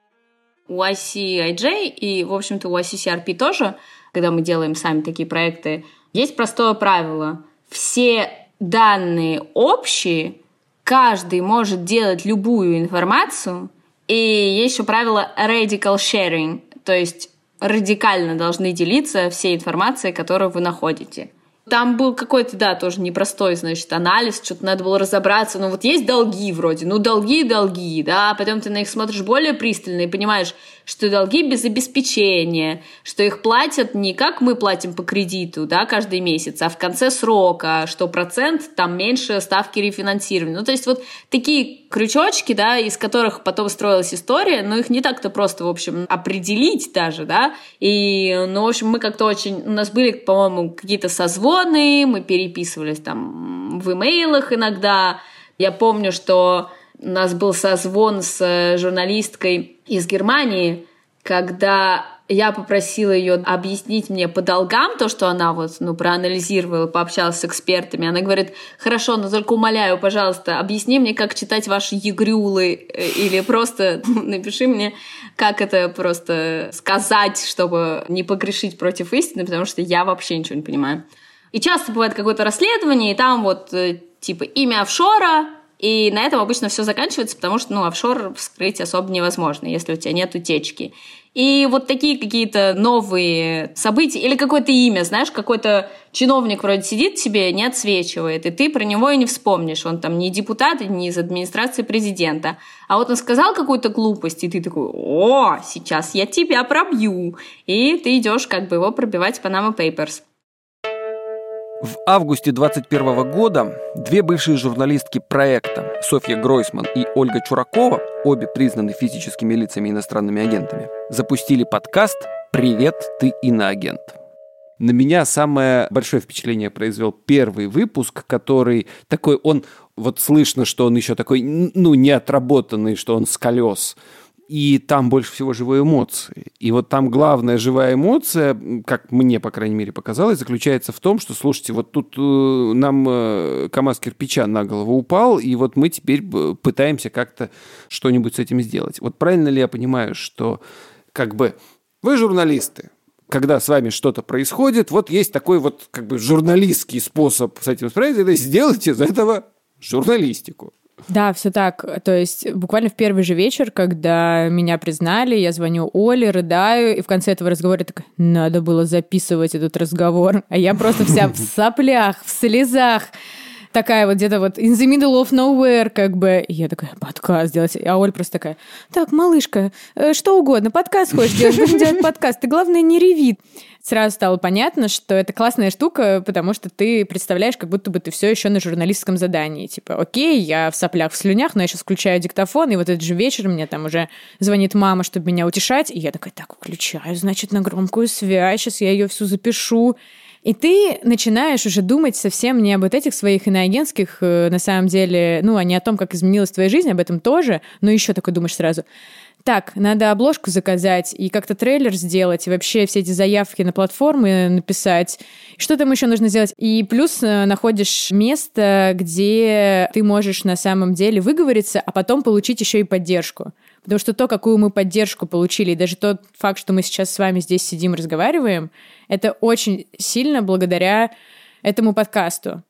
У ICIJ и, в общем-то, у ICCRP тоже, когда мы делаем сами такие проекты, есть простое правило. Все данные общие, каждый может делать любую информацию, и есть еще правило radical sharing, то есть радикально должны делиться всей информацией, которую вы находите. Там был какой-то, да, тоже непростой, значит, анализ, что-то надо было разобраться. Ну вот есть долги вроде, ну долги, долги, да, а потом ты на них смотришь более пристально и понимаешь, что долги без обеспечения, что их платят не как мы платим по кредиту, да, каждый месяц, а в конце срока, что процент там меньше ставки рефинансирования. Ну, то есть вот такие крючочки, да, из которых потом строилась история, но их не так-то просто, в общем, определить даже, да, и, ну, в общем, мы как-то очень, у нас были, по-моему, какие-то созвоны, мы переписывались там в имейлах иногда, я помню, что у нас был созвон с журналисткой из Германии, когда я попросила ее объяснить мне по долгам то, что она вот, ну, проанализировала, пообщалась с экспертами. Она говорит, хорошо, но только умоляю, пожалуйста, объясни мне, как читать ваши егрюлы, э, или просто (laughs) напиши мне, как это просто сказать, чтобы не погрешить против истины, потому что я вообще ничего не понимаю. И часто бывает какое-то расследование, и там вот э, типа имя офшора, и на этом обычно все заканчивается, потому что, ну, офшор вскрыть особо невозможно, если у тебя нет утечки. И вот такие какие-то новые события, или какое-то имя, знаешь, какой-то чиновник вроде сидит себе, не отсвечивает, и ты про него и не вспомнишь. Он там не депутат, не из администрации президента. А вот он сказал какую-то глупость, и ты такой, о, сейчас я тебя пробью. И ты идешь как бы его пробивать Panama Papers. В августе 2021 года две бывшие журналистки проекта Софья Гройсман и Ольга Чуракова, обе признаны физическими лицами иностранными агентами, запустили подкаст «Привет, ты иноагент». На меня самое большое впечатление произвел первый выпуск, который такой, он, вот слышно, что он еще такой, ну, не отработанный, что он с колес и там больше всего живой эмоции. И вот там главная живая эмоция, как мне, по крайней мере, показалось, заключается в том, что, слушайте, вот тут э, нам э, КАМАЗ кирпича на голову упал, и вот мы теперь пытаемся как-то что-нибудь с этим сделать. Вот правильно ли я понимаю, что как бы вы журналисты, когда с вами что-то происходит, вот есть такой вот как бы журналистский способ с этим справиться, это сделать из этого журналистику. Да, все так. То есть буквально в первый же вечер, когда меня признали, я звоню Оле, рыдаю, и в конце этого разговора такая, надо было записывать этот разговор. А я просто вся в (laughs) соплях, в слезах такая вот где-то вот in the middle of nowhere, как бы. И я такая, подкаст делать. А Оля просто такая, так, малышка, э, что угодно, подкаст хочешь делать, будем делать (laughs) подкаст. Ты, главное, не реви сразу стало понятно, что это классная штука, потому что ты представляешь, как будто бы ты все еще на журналистском задании. Типа, окей, я в соплях, в слюнях, но я сейчас включаю диктофон, и вот этот же вечер мне там уже звонит мама, чтобы меня утешать, и я такая, так, включаю, значит, на громкую связь, сейчас я ее всю запишу. И ты начинаешь уже думать совсем не об вот этих своих иноагентских, э, на самом деле, ну, а не о том, как изменилась твоя жизнь, об этом тоже, но еще такой думаешь сразу, так, надо обложку заказать и как-то трейлер сделать, и вообще все эти заявки на платформы написать. Что там еще нужно сделать? И плюс э, находишь место, где ты можешь на самом деле выговориться, а потом получить еще и поддержку. Потому что то, какую мы поддержку получили, и даже тот факт, что мы сейчас с вами здесь сидим, разговариваем, это очень сильно благодаря этому подкасту.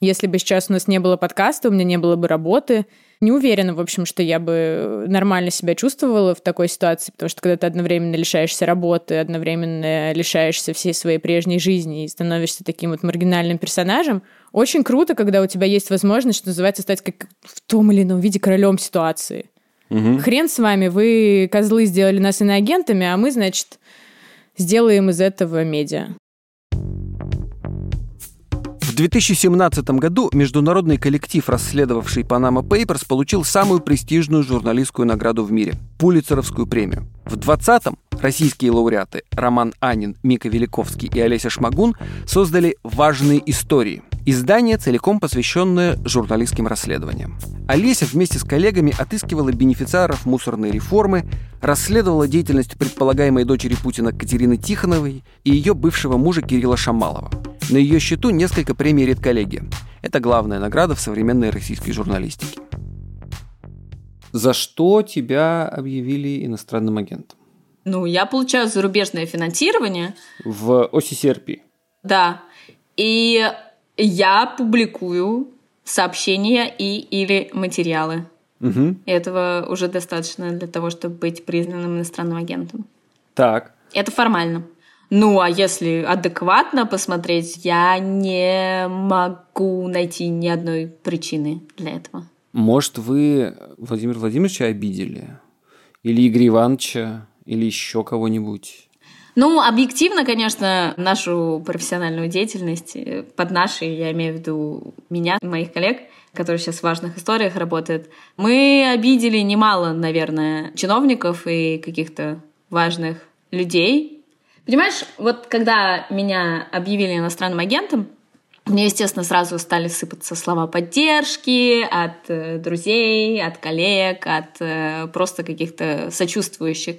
Если бы сейчас у нас не было подкаста, у меня не было бы работы, не уверена, в общем, что я бы нормально себя чувствовала в такой ситуации, потому что когда ты одновременно лишаешься работы, одновременно лишаешься всей своей прежней жизни и становишься таким вот маргинальным персонажем, очень круто, когда у тебя есть возможность, что называется, стать как в том или ином виде королем ситуации. Угу. Хрен с вами, вы, козлы, сделали нас иноагентами, а мы, значит, сделаем из этого медиа. В 2017 году международный коллектив, расследовавший Panama Papers, получил самую престижную журналистскую награду в мире – Пулицеровскую премию. В 2020-м российские лауреаты Роман Анин, Мика Великовский и Олеся Шмагун создали «Важные истории» – издание, целиком посвященное журналистским расследованиям. Олеся вместе с коллегами отыскивала бенефициаров мусорной реформы, расследовала деятельность предполагаемой дочери Путина Катерины Тихоновой и ее бывшего мужа Кирилла Шамалова – на ее счету несколько премий редколлегии. Это главная награда в современной российской журналистике. За что тебя объявили иностранным агентом? Ну, я получаю зарубежное финансирование. В OCCRP? Да. И я публикую сообщения и или материалы. Угу. Этого уже достаточно для того, чтобы быть признанным иностранным агентом. Так. Это формально. Ну, а если адекватно посмотреть, я не могу найти ни одной причины для этого. Может, вы Владимира Владимировича обидели? Или Игоря Ивановича? Или еще кого-нибудь? Ну, объективно, конечно, нашу профессиональную деятельность, э, под нашей, я имею в виду меня, моих коллег, которые сейчас в важных историях работают, мы обидели немало, наверное, чиновников и каких-то важных людей, Понимаешь, вот когда меня объявили иностранным агентом, мне, естественно, сразу стали сыпаться слова поддержки от э, друзей, от коллег, от э, просто каких-то сочувствующих.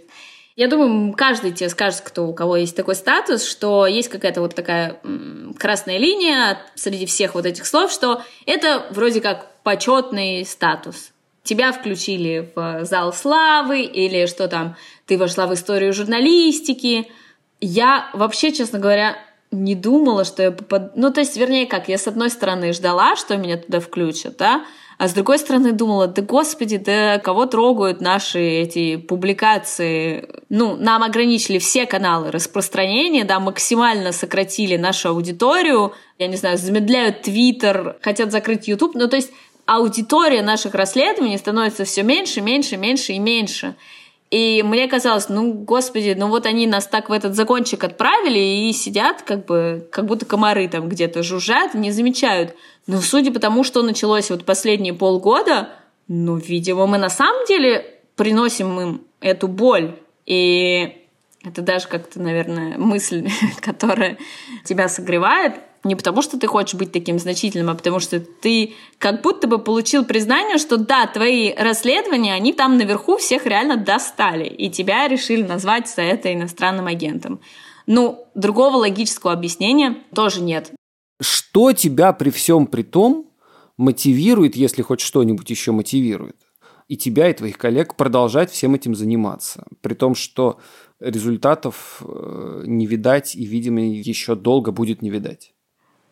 Я думаю, каждый тебе скажет, кто, у кого есть такой статус, что есть какая-то вот такая красная линия среди всех вот этих слов, что это вроде как почетный статус. Тебя включили в зал славы или что там, ты вошла в историю журналистики – я вообще, честно говоря, не думала, что я попаду... Ну, то есть, вернее, как, я с одной стороны ждала, что меня туда включат, да, а с другой стороны думала, да господи, да кого трогают наши эти публикации? Ну, нам ограничили все каналы распространения, да, максимально сократили нашу аудиторию, я не знаю, замедляют Твиттер, хотят закрыть YouTube, ну, то есть аудитория наших расследований становится все меньше, меньше, меньше и меньше. И мне казалось, ну, господи, ну вот они нас так в этот закончик отправили и сидят, как бы, как будто комары там где-то жужжат, не замечают. Но судя по тому, что началось вот последние полгода, ну, видимо, мы на самом деле приносим им эту боль. И это даже как-то, наверное, мысль, (laughs) которая тебя согревает. Не потому, что ты хочешь быть таким значительным, а потому что ты как будто бы получил признание, что да, твои расследования, они там наверху всех реально достали, и тебя решили назвать за это иностранным агентом. Ну, другого логического объяснения тоже нет. Что тебя при всем при том мотивирует, если хоть что-нибудь еще мотивирует, и тебя, и твоих коллег продолжать всем этим заниматься, при том, что результатов э, не видать и, видимо, еще долго будет не видать?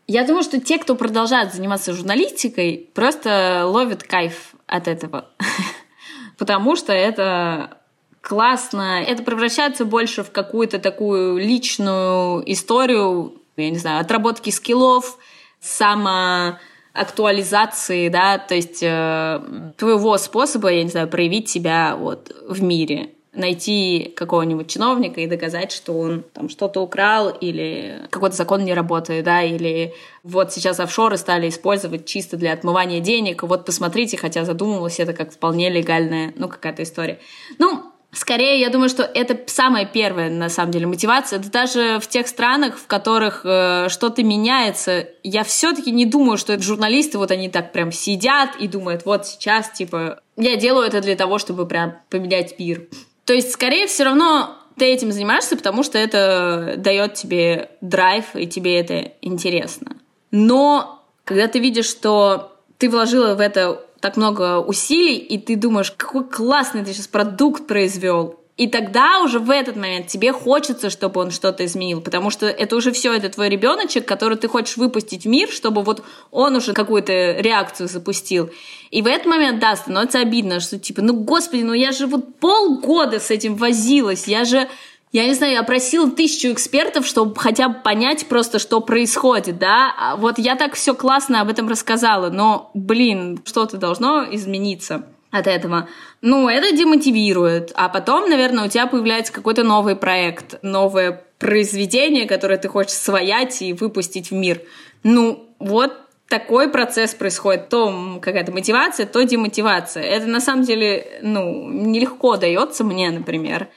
Я думаю, что те, кто продолжает заниматься журналистикой, просто ловят кайф от этого. (laughs) Потому что это классно. Это превращается больше в какую-то такую личную историю, я не знаю, отработки скиллов, самоактуализации, да, то есть э, твоего способа, я не знаю, проявить себя вот в мире найти какого-нибудь чиновника и доказать, что он там что-то украл или какой-то закон не работает, да, или вот сейчас офшоры стали использовать чисто для отмывания денег, вот посмотрите, хотя задумывалась это как вполне легальная, ну, какая-то история. Ну, Скорее, я думаю, что это самая первая, на самом деле, мотивация. Это даже в тех странах, в которых э, что-то меняется, я все-таки не думаю, что это журналисты, вот они так прям сидят и думают, вот сейчас, типа, я делаю это для того, чтобы прям поменять мир. То есть, скорее, все равно ты этим занимаешься, потому что это дает тебе драйв, и тебе это интересно. Но когда ты видишь, что ты вложила в это так много усилий, и ты думаешь, какой классный ты сейчас продукт произвел, и тогда уже в этот момент тебе хочется, чтобы он что-то изменил, потому что это уже все, это твой ребеночек, который ты хочешь выпустить в мир, чтобы вот он уже какую-то реакцию запустил. И в этот момент, да, становится обидно, что типа, ну господи, ну я же вот полгода с этим возилась, я же я не знаю, я просила тысячу экспертов, чтобы хотя бы понять просто, что происходит, да. А вот я так все классно об этом рассказала, но, блин, что-то должно измениться. От этого. Ну, это демотивирует. А потом, наверное, у тебя появляется какой-то новый проект, новое произведение, которое ты хочешь своять и выпустить в мир. Ну, вот такой процесс происходит. То какая-то мотивация, то демотивация. Это на самом деле, ну, нелегко дается мне, например.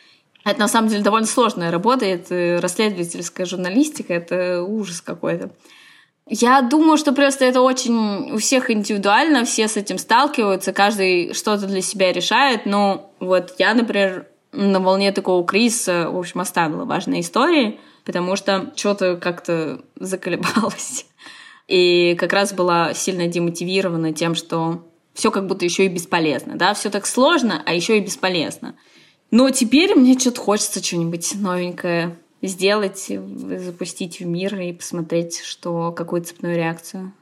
Это на самом деле довольно сложная работа, это расследовательская журналистика, это ужас какой-то. Я думаю, что просто это очень у всех индивидуально, все с этим сталкиваются, каждый что-то для себя решает. Но вот я, например, на волне такого кризиса, в общем, оставила важные истории, потому что что-то как-то (laughs) заколебалось. И как раз была сильно демотивирована тем, что все как будто еще и бесполезно, да, все так сложно, а еще и бесполезно. Но теперь мне что-то хочется что-нибудь новенькое сделать, запустить в мир и посмотреть, что какую цепную реакцию.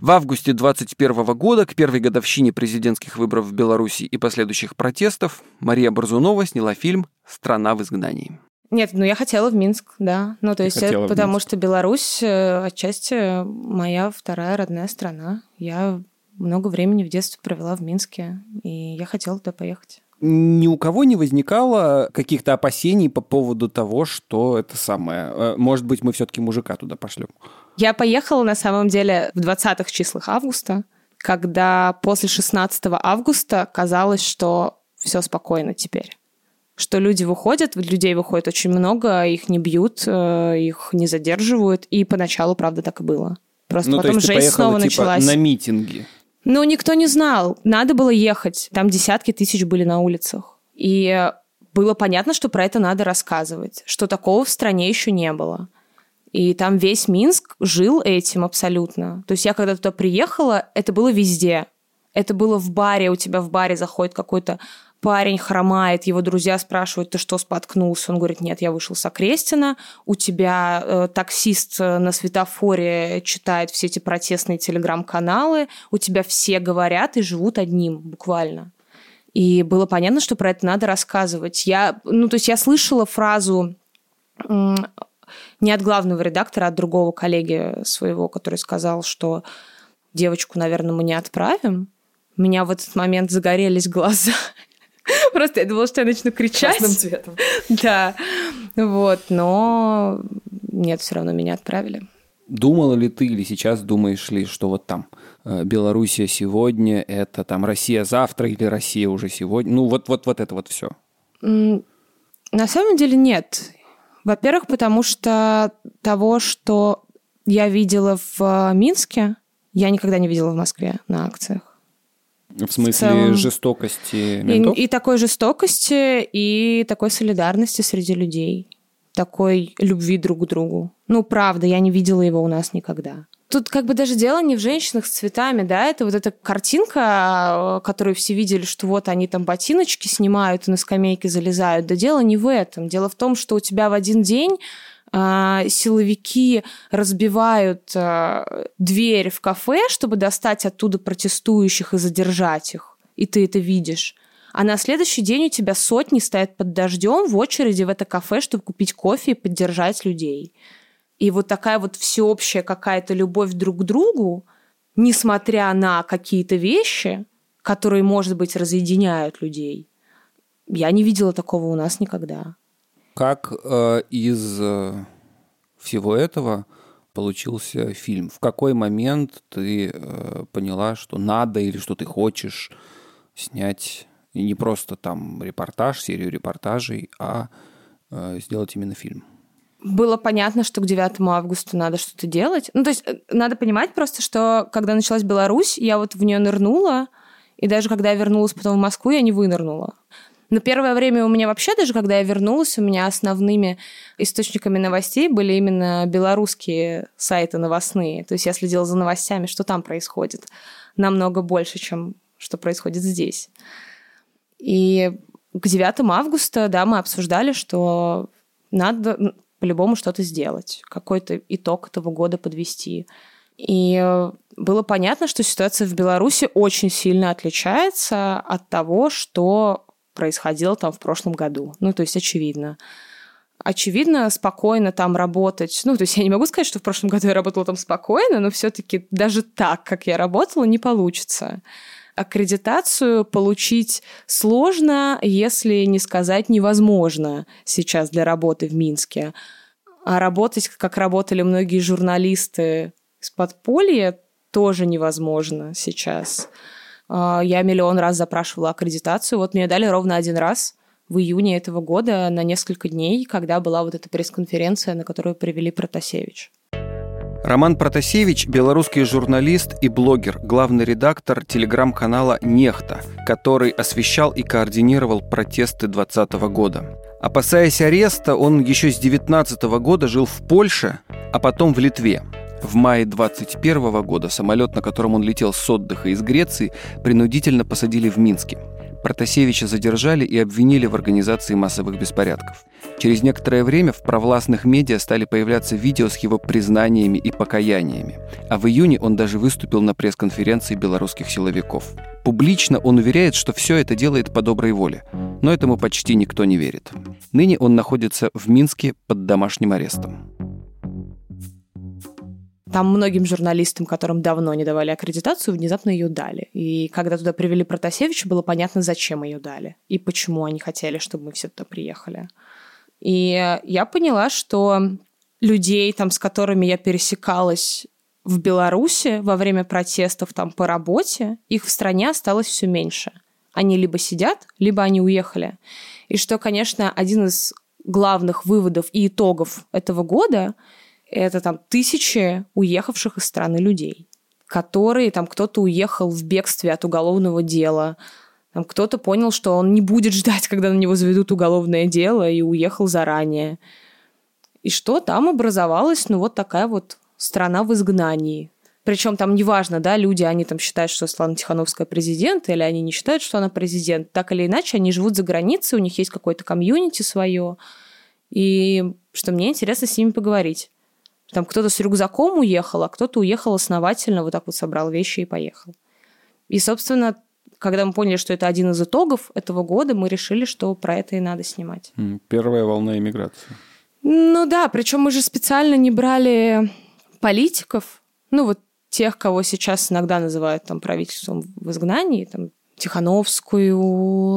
В августе 2021 года, к первой годовщине президентских выборов в Беларуси и последующих протестов, Мария Борзунова сняла фильм «Страна в изгнании». Нет, ну я хотела в Минск, да. Ну, то есть, это, потому что Беларусь э, отчасти моя вторая родная страна. Я много времени в детстве провела в Минске, и я хотела туда поехать. Ни у кого не возникало каких-то опасений по поводу того, что это самое. Э, может быть, мы все-таки мужика туда пошлем. Я поехала на самом деле в 20-х числах августа, когда после 16 августа казалось, что все спокойно теперь что люди выходят, людей выходит очень много, их не бьют, э, их не задерживают, и поначалу, правда, так и было. Просто ну, потом то есть жесть ты поехала, снова типа, началась. на митинги. Ну, никто не знал. Надо было ехать. Там десятки тысяч были на улицах. И было понятно, что про это надо рассказывать, что такого в стране еще не было. И там весь Минск жил этим абсолютно. То есть я когда туда приехала, это было везде. Это было в баре, у тебя в баре заходит какой-то парень хромает, его друзья спрашивают, ты что, споткнулся? Он говорит, нет, я вышел с Окрестина. У тебя э, таксист э, на светофоре читает все эти протестные телеграм-каналы, у тебя все говорят и живут одним буквально. И было понятно, что про это надо рассказывать. Я, ну, то есть я слышала фразу не от главного редактора, а от другого коллеги своего, который сказал, что девочку, наверное, мы не отправим. У меня в этот момент загорелись глаза. (laughs) (laughs) Просто я думала, что я начну кричать. Красным цветом. (laughs) Да. Вот, но нет, все равно меня отправили. Думала ли ты или сейчас думаешь ли, что вот там э, Белоруссия сегодня, это там Россия завтра или Россия уже сегодня? Ну вот, вот, вот это вот все. На самом деле нет. Во-первых, потому что того, что я видела в э, Минске, я никогда не видела в Москве на акциях. В смысле в целом... жестокости ментов? И, и такой жестокости, и такой солидарности среди людей. Такой любви друг к другу. Ну, правда, я не видела его у нас никогда. Тут как бы даже дело не в женщинах с цветами, да, это вот эта картинка, которую все видели, что вот они там ботиночки снимают и на скамейке залезают. Да дело не в этом. Дело в том, что у тебя в один день силовики разбивают а, дверь в кафе, чтобы достать оттуда протестующих и задержать их. И ты это видишь. А на следующий день у тебя сотни стоят под дождем в очереди в это кафе, чтобы купить кофе и поддержать людей. И вот такая вот всеобщая какая-то любовь друг к другу, несмотря на какие-то вещи, которые, может быть, разъединяют людей, я не видела такого у нас никогда. Как э, из э, всего этого получился фильм? В какой момент ты э, поняла, что надо или что ты хочешь снять и не просто там репортаж, серию репортажей, а э, сделать именно фильм? было понятно, что к 9 августа надо что-то делать. Ну, то есть э, надо понимать просто, что когда началась Беларусь, я вот в нее нырнула, и даже когда я вернулась потом в Москву, я не вынырнула. Но первое время у меня вообще, даже когда я вернулась, у меня основными источниками новостей были именно белорусские сайты новостные. То есть я следила за новостями, что там происходит. Намного больше, чем что происходит здесь. И к 9 августа, да, мы обсуждали, что надо по-любому что-то сделать, какой-то итог этого года подвести. И было понятно, что ситуация в Беларуси очень сильно отличается от того, что происходило там в прошлом году. Ну, то есть очевидно. очевидно, спокойно там работать. Ну, то есть я не могу сказать, что в прошлом году я работала там спокойно, но все-таки даже так, как я работала, не получится. Аккредитацию получить сложно, если не сказать невозможно сейчас для работы в Минске. А работать, как работали многие журналисты из подполья, тоже невозможно сейчас. А, я миллион раз запрашивала аккредитацию. Вот мне дали ровно один раз в июне этого года на несколько дней, когда была вот эта пресс-конференция, на которую привели Протасевич. Роман Протасевич – белорусский журналист и блогер, главный редактор телеграм-канала «Нехта», который освещал и координировал протесты 2020 года. Опасаясь ареста, он еще с 19 года жил в Польше, а потом в Литве. В мае 21 года самолет, на котором он летел с отдыха из Греции, принудительно посадили в Минске. Протасевича задержали и обвинили в организации массовых беспорядков. Через некоторое время в провластных медиа стали появляться видео с его признаниями и покаяниями. А в июне он даже выступил на пресс-конференции белорусских силовиков. Публично он уверяет, что все это делает по доброй воле. Но этому почти никто не верит. Ныне он находится в Минске под домашним арестом. Там многим журналистам, которым давно не давали аккредитацию, внезапно ее дали. И когда туда привели Протасевича, было понятно, зачем ее дали и почему они хотели, чтобы мы все туда приехали. И я поняла, что людей, там, с которыми я пересекалась в Беларуси во время протестов там по работе, их в стране осталось все меньше. Они либо сидят, либо они уехали. И что, конечно, один из главных выводов и итогов этого года это там тысячи уехавших из страны людей, которые там кто-то уехал в бегстве от уголовного дела, там кто-то понял, что он не будет ждать, (laughs) когда на него заведут уголовное дело, и уехал заранее. И что там образовалась, ну, вот такая вот страна в изгнании. Причем там неважно, да, люди, они там считают, что Светлана Тихановская президент, или они не считают, что она президент. Так или иначе, они живут за границей, у них есть какое-то комьюнити свое. И что мне интересно с ними поговорить. Там кто-то с рюкзаком уехал, а кто-то уехал основательно, вот так вот собрал вещи и поехал. И, собственно, когда мы поняли, что это один из итогов этого года, мы решили, что про это и надо снимать. Первая волна иммиграции. Ну да, причем мы же специально не брали политиков, ну вот тех, кого сейчас иногда называют там правительством в изгнании, там Тихановскую,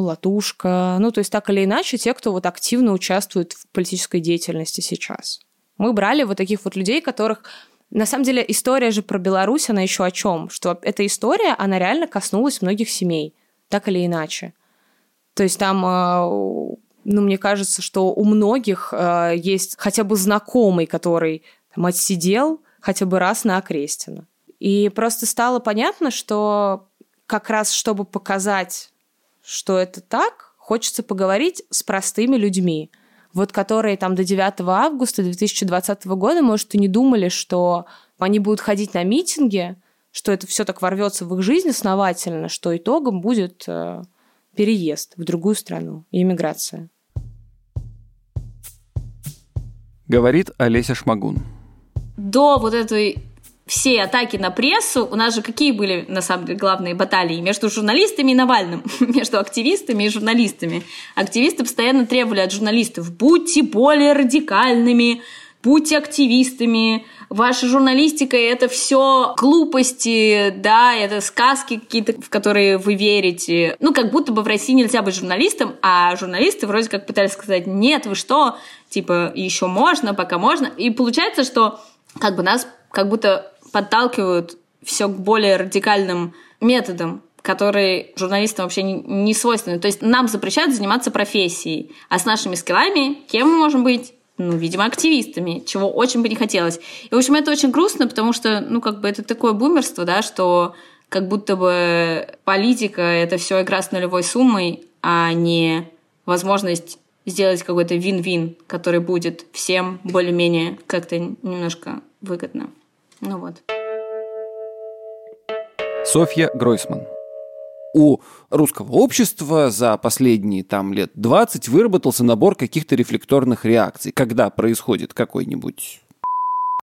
Латушка, ну то есть так или иначе те, кто вот активно участвует в политической деятельности сейчас. Мы брали вот таких вот людей, которых на самом деле история же про Беларусь, она еще о чем? Что эта история, она реально коснулась многих семей, так или иначе. То есть там, э, ну, мне кажется, что у многих э, есть хотя бы знакомый, который там отсидел хотя бы раз на Окрестина. И просто стало понятно, что как раз чтобы показать, что это так, хочется поговорить с простыми людьми – вот которые там до 9 августа 2020 года, может, и не думали, что они будут ходить на митинги, что это все так ворвется в их жизнь основательно, что итогом будет э, переезд в другую страну и иммиграция. Говорит Олеся Шмагун. До вот этой все атаки на прессу, у нас же какие были, на самом деле, главные баталии между журналистами и Навальным, (laughs) между активистами и журналистами. Активисты постоянно требовали от журналистов, будьте более радикальными, будьте активистами, ваша журналистика — это все глупости, да, это сказки какие-то, в которые вы верите. Ну, как будто бы в России нельзя быть журналистом, а журналисты вроде как пытались сказать, нет, вы что, типа, еще можно, пока можно. И получается, что как бы нас как будто подталкивают все к более радикальным методам, которые журналистам вообще не, свойственны. То есть нам запрещают заниматься профессией, а с нашими скиллами кем мы можем быть? Ну, видимо, активистами, чего очень бы не хотелось. И, в общем, это очень грустно, потому что, ну, как бы это такое бумерство, да, что как будто бы политика — это все игра с нулевой суммой, а не возможность сделать какой-то вин-вин, который будет всем более-менее как-то немножко выгодно. Ну вот. Софья Гройсман. У русского общества за последние там лет 20 выработался набор каких-то рефлекторных реакций, когда происходит какой-нибудь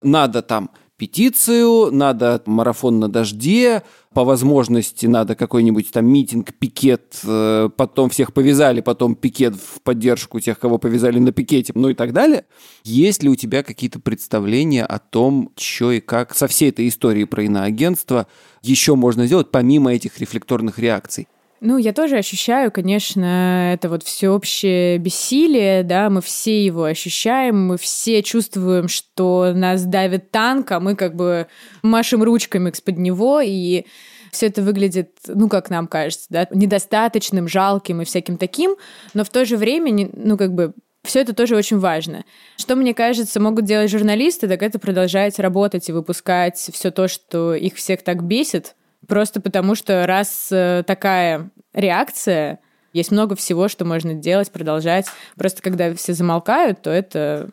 надо там петицию, надо марафон на дожде, по возможности надо какой-нибудь там митинг, пикет, э, потом всех повязали, потом пикет в поддержку тех, кого повязали на пикете, ну и так далее. Есть ли у тебя какие-то представления о том, что и как со всей этой историей про иноагентство еще можно сделать, помимо этих рефлекторных реакций? Ну, я тоже ощущаю, конечно, это вот всеобщее бессилие, да, мы все его ощущаем, мы все чувствуем, что нас давит танк, а мы как бы машем ручками из-под него, и все это выглядит, ну, как нам кажется, да, недостаточным, жалким и всяким таким, но в то же время, ну, как бы все это тоже очень важно. Что, мне кажется, могут делать журналисты, так это продолжать работать и выпускать все то, что их всех так бесит, Просто потому что раз э, такая реакция, есть много всего, что можно делать, продолжать. Просто когда все замолкают, то это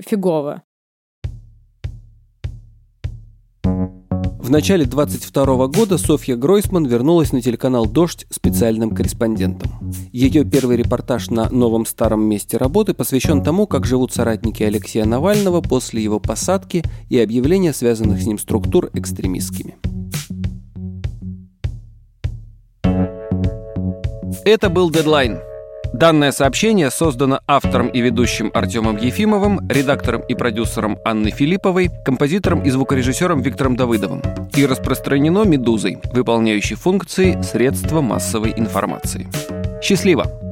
фигово. В начале 22 года Софья Гройсман вернулась на телеканал «Дождь» специальным корреспондентом. Ее первый репортаж на новом старом месте работы посвящен тому, как живут соратники Алексея Навального после его посадки и объявления связанных с ним структур экстремистскими. Это был «Дедлайн». Данное сообщение создано автором и ведущим Артемом Ефимовым, редактором и продюсером Анной Филипповой, композитором и звукорежиссером Виктором Давыдовым и распространено «Медузой», выполняющей функции средства массовой информации. Счастливо!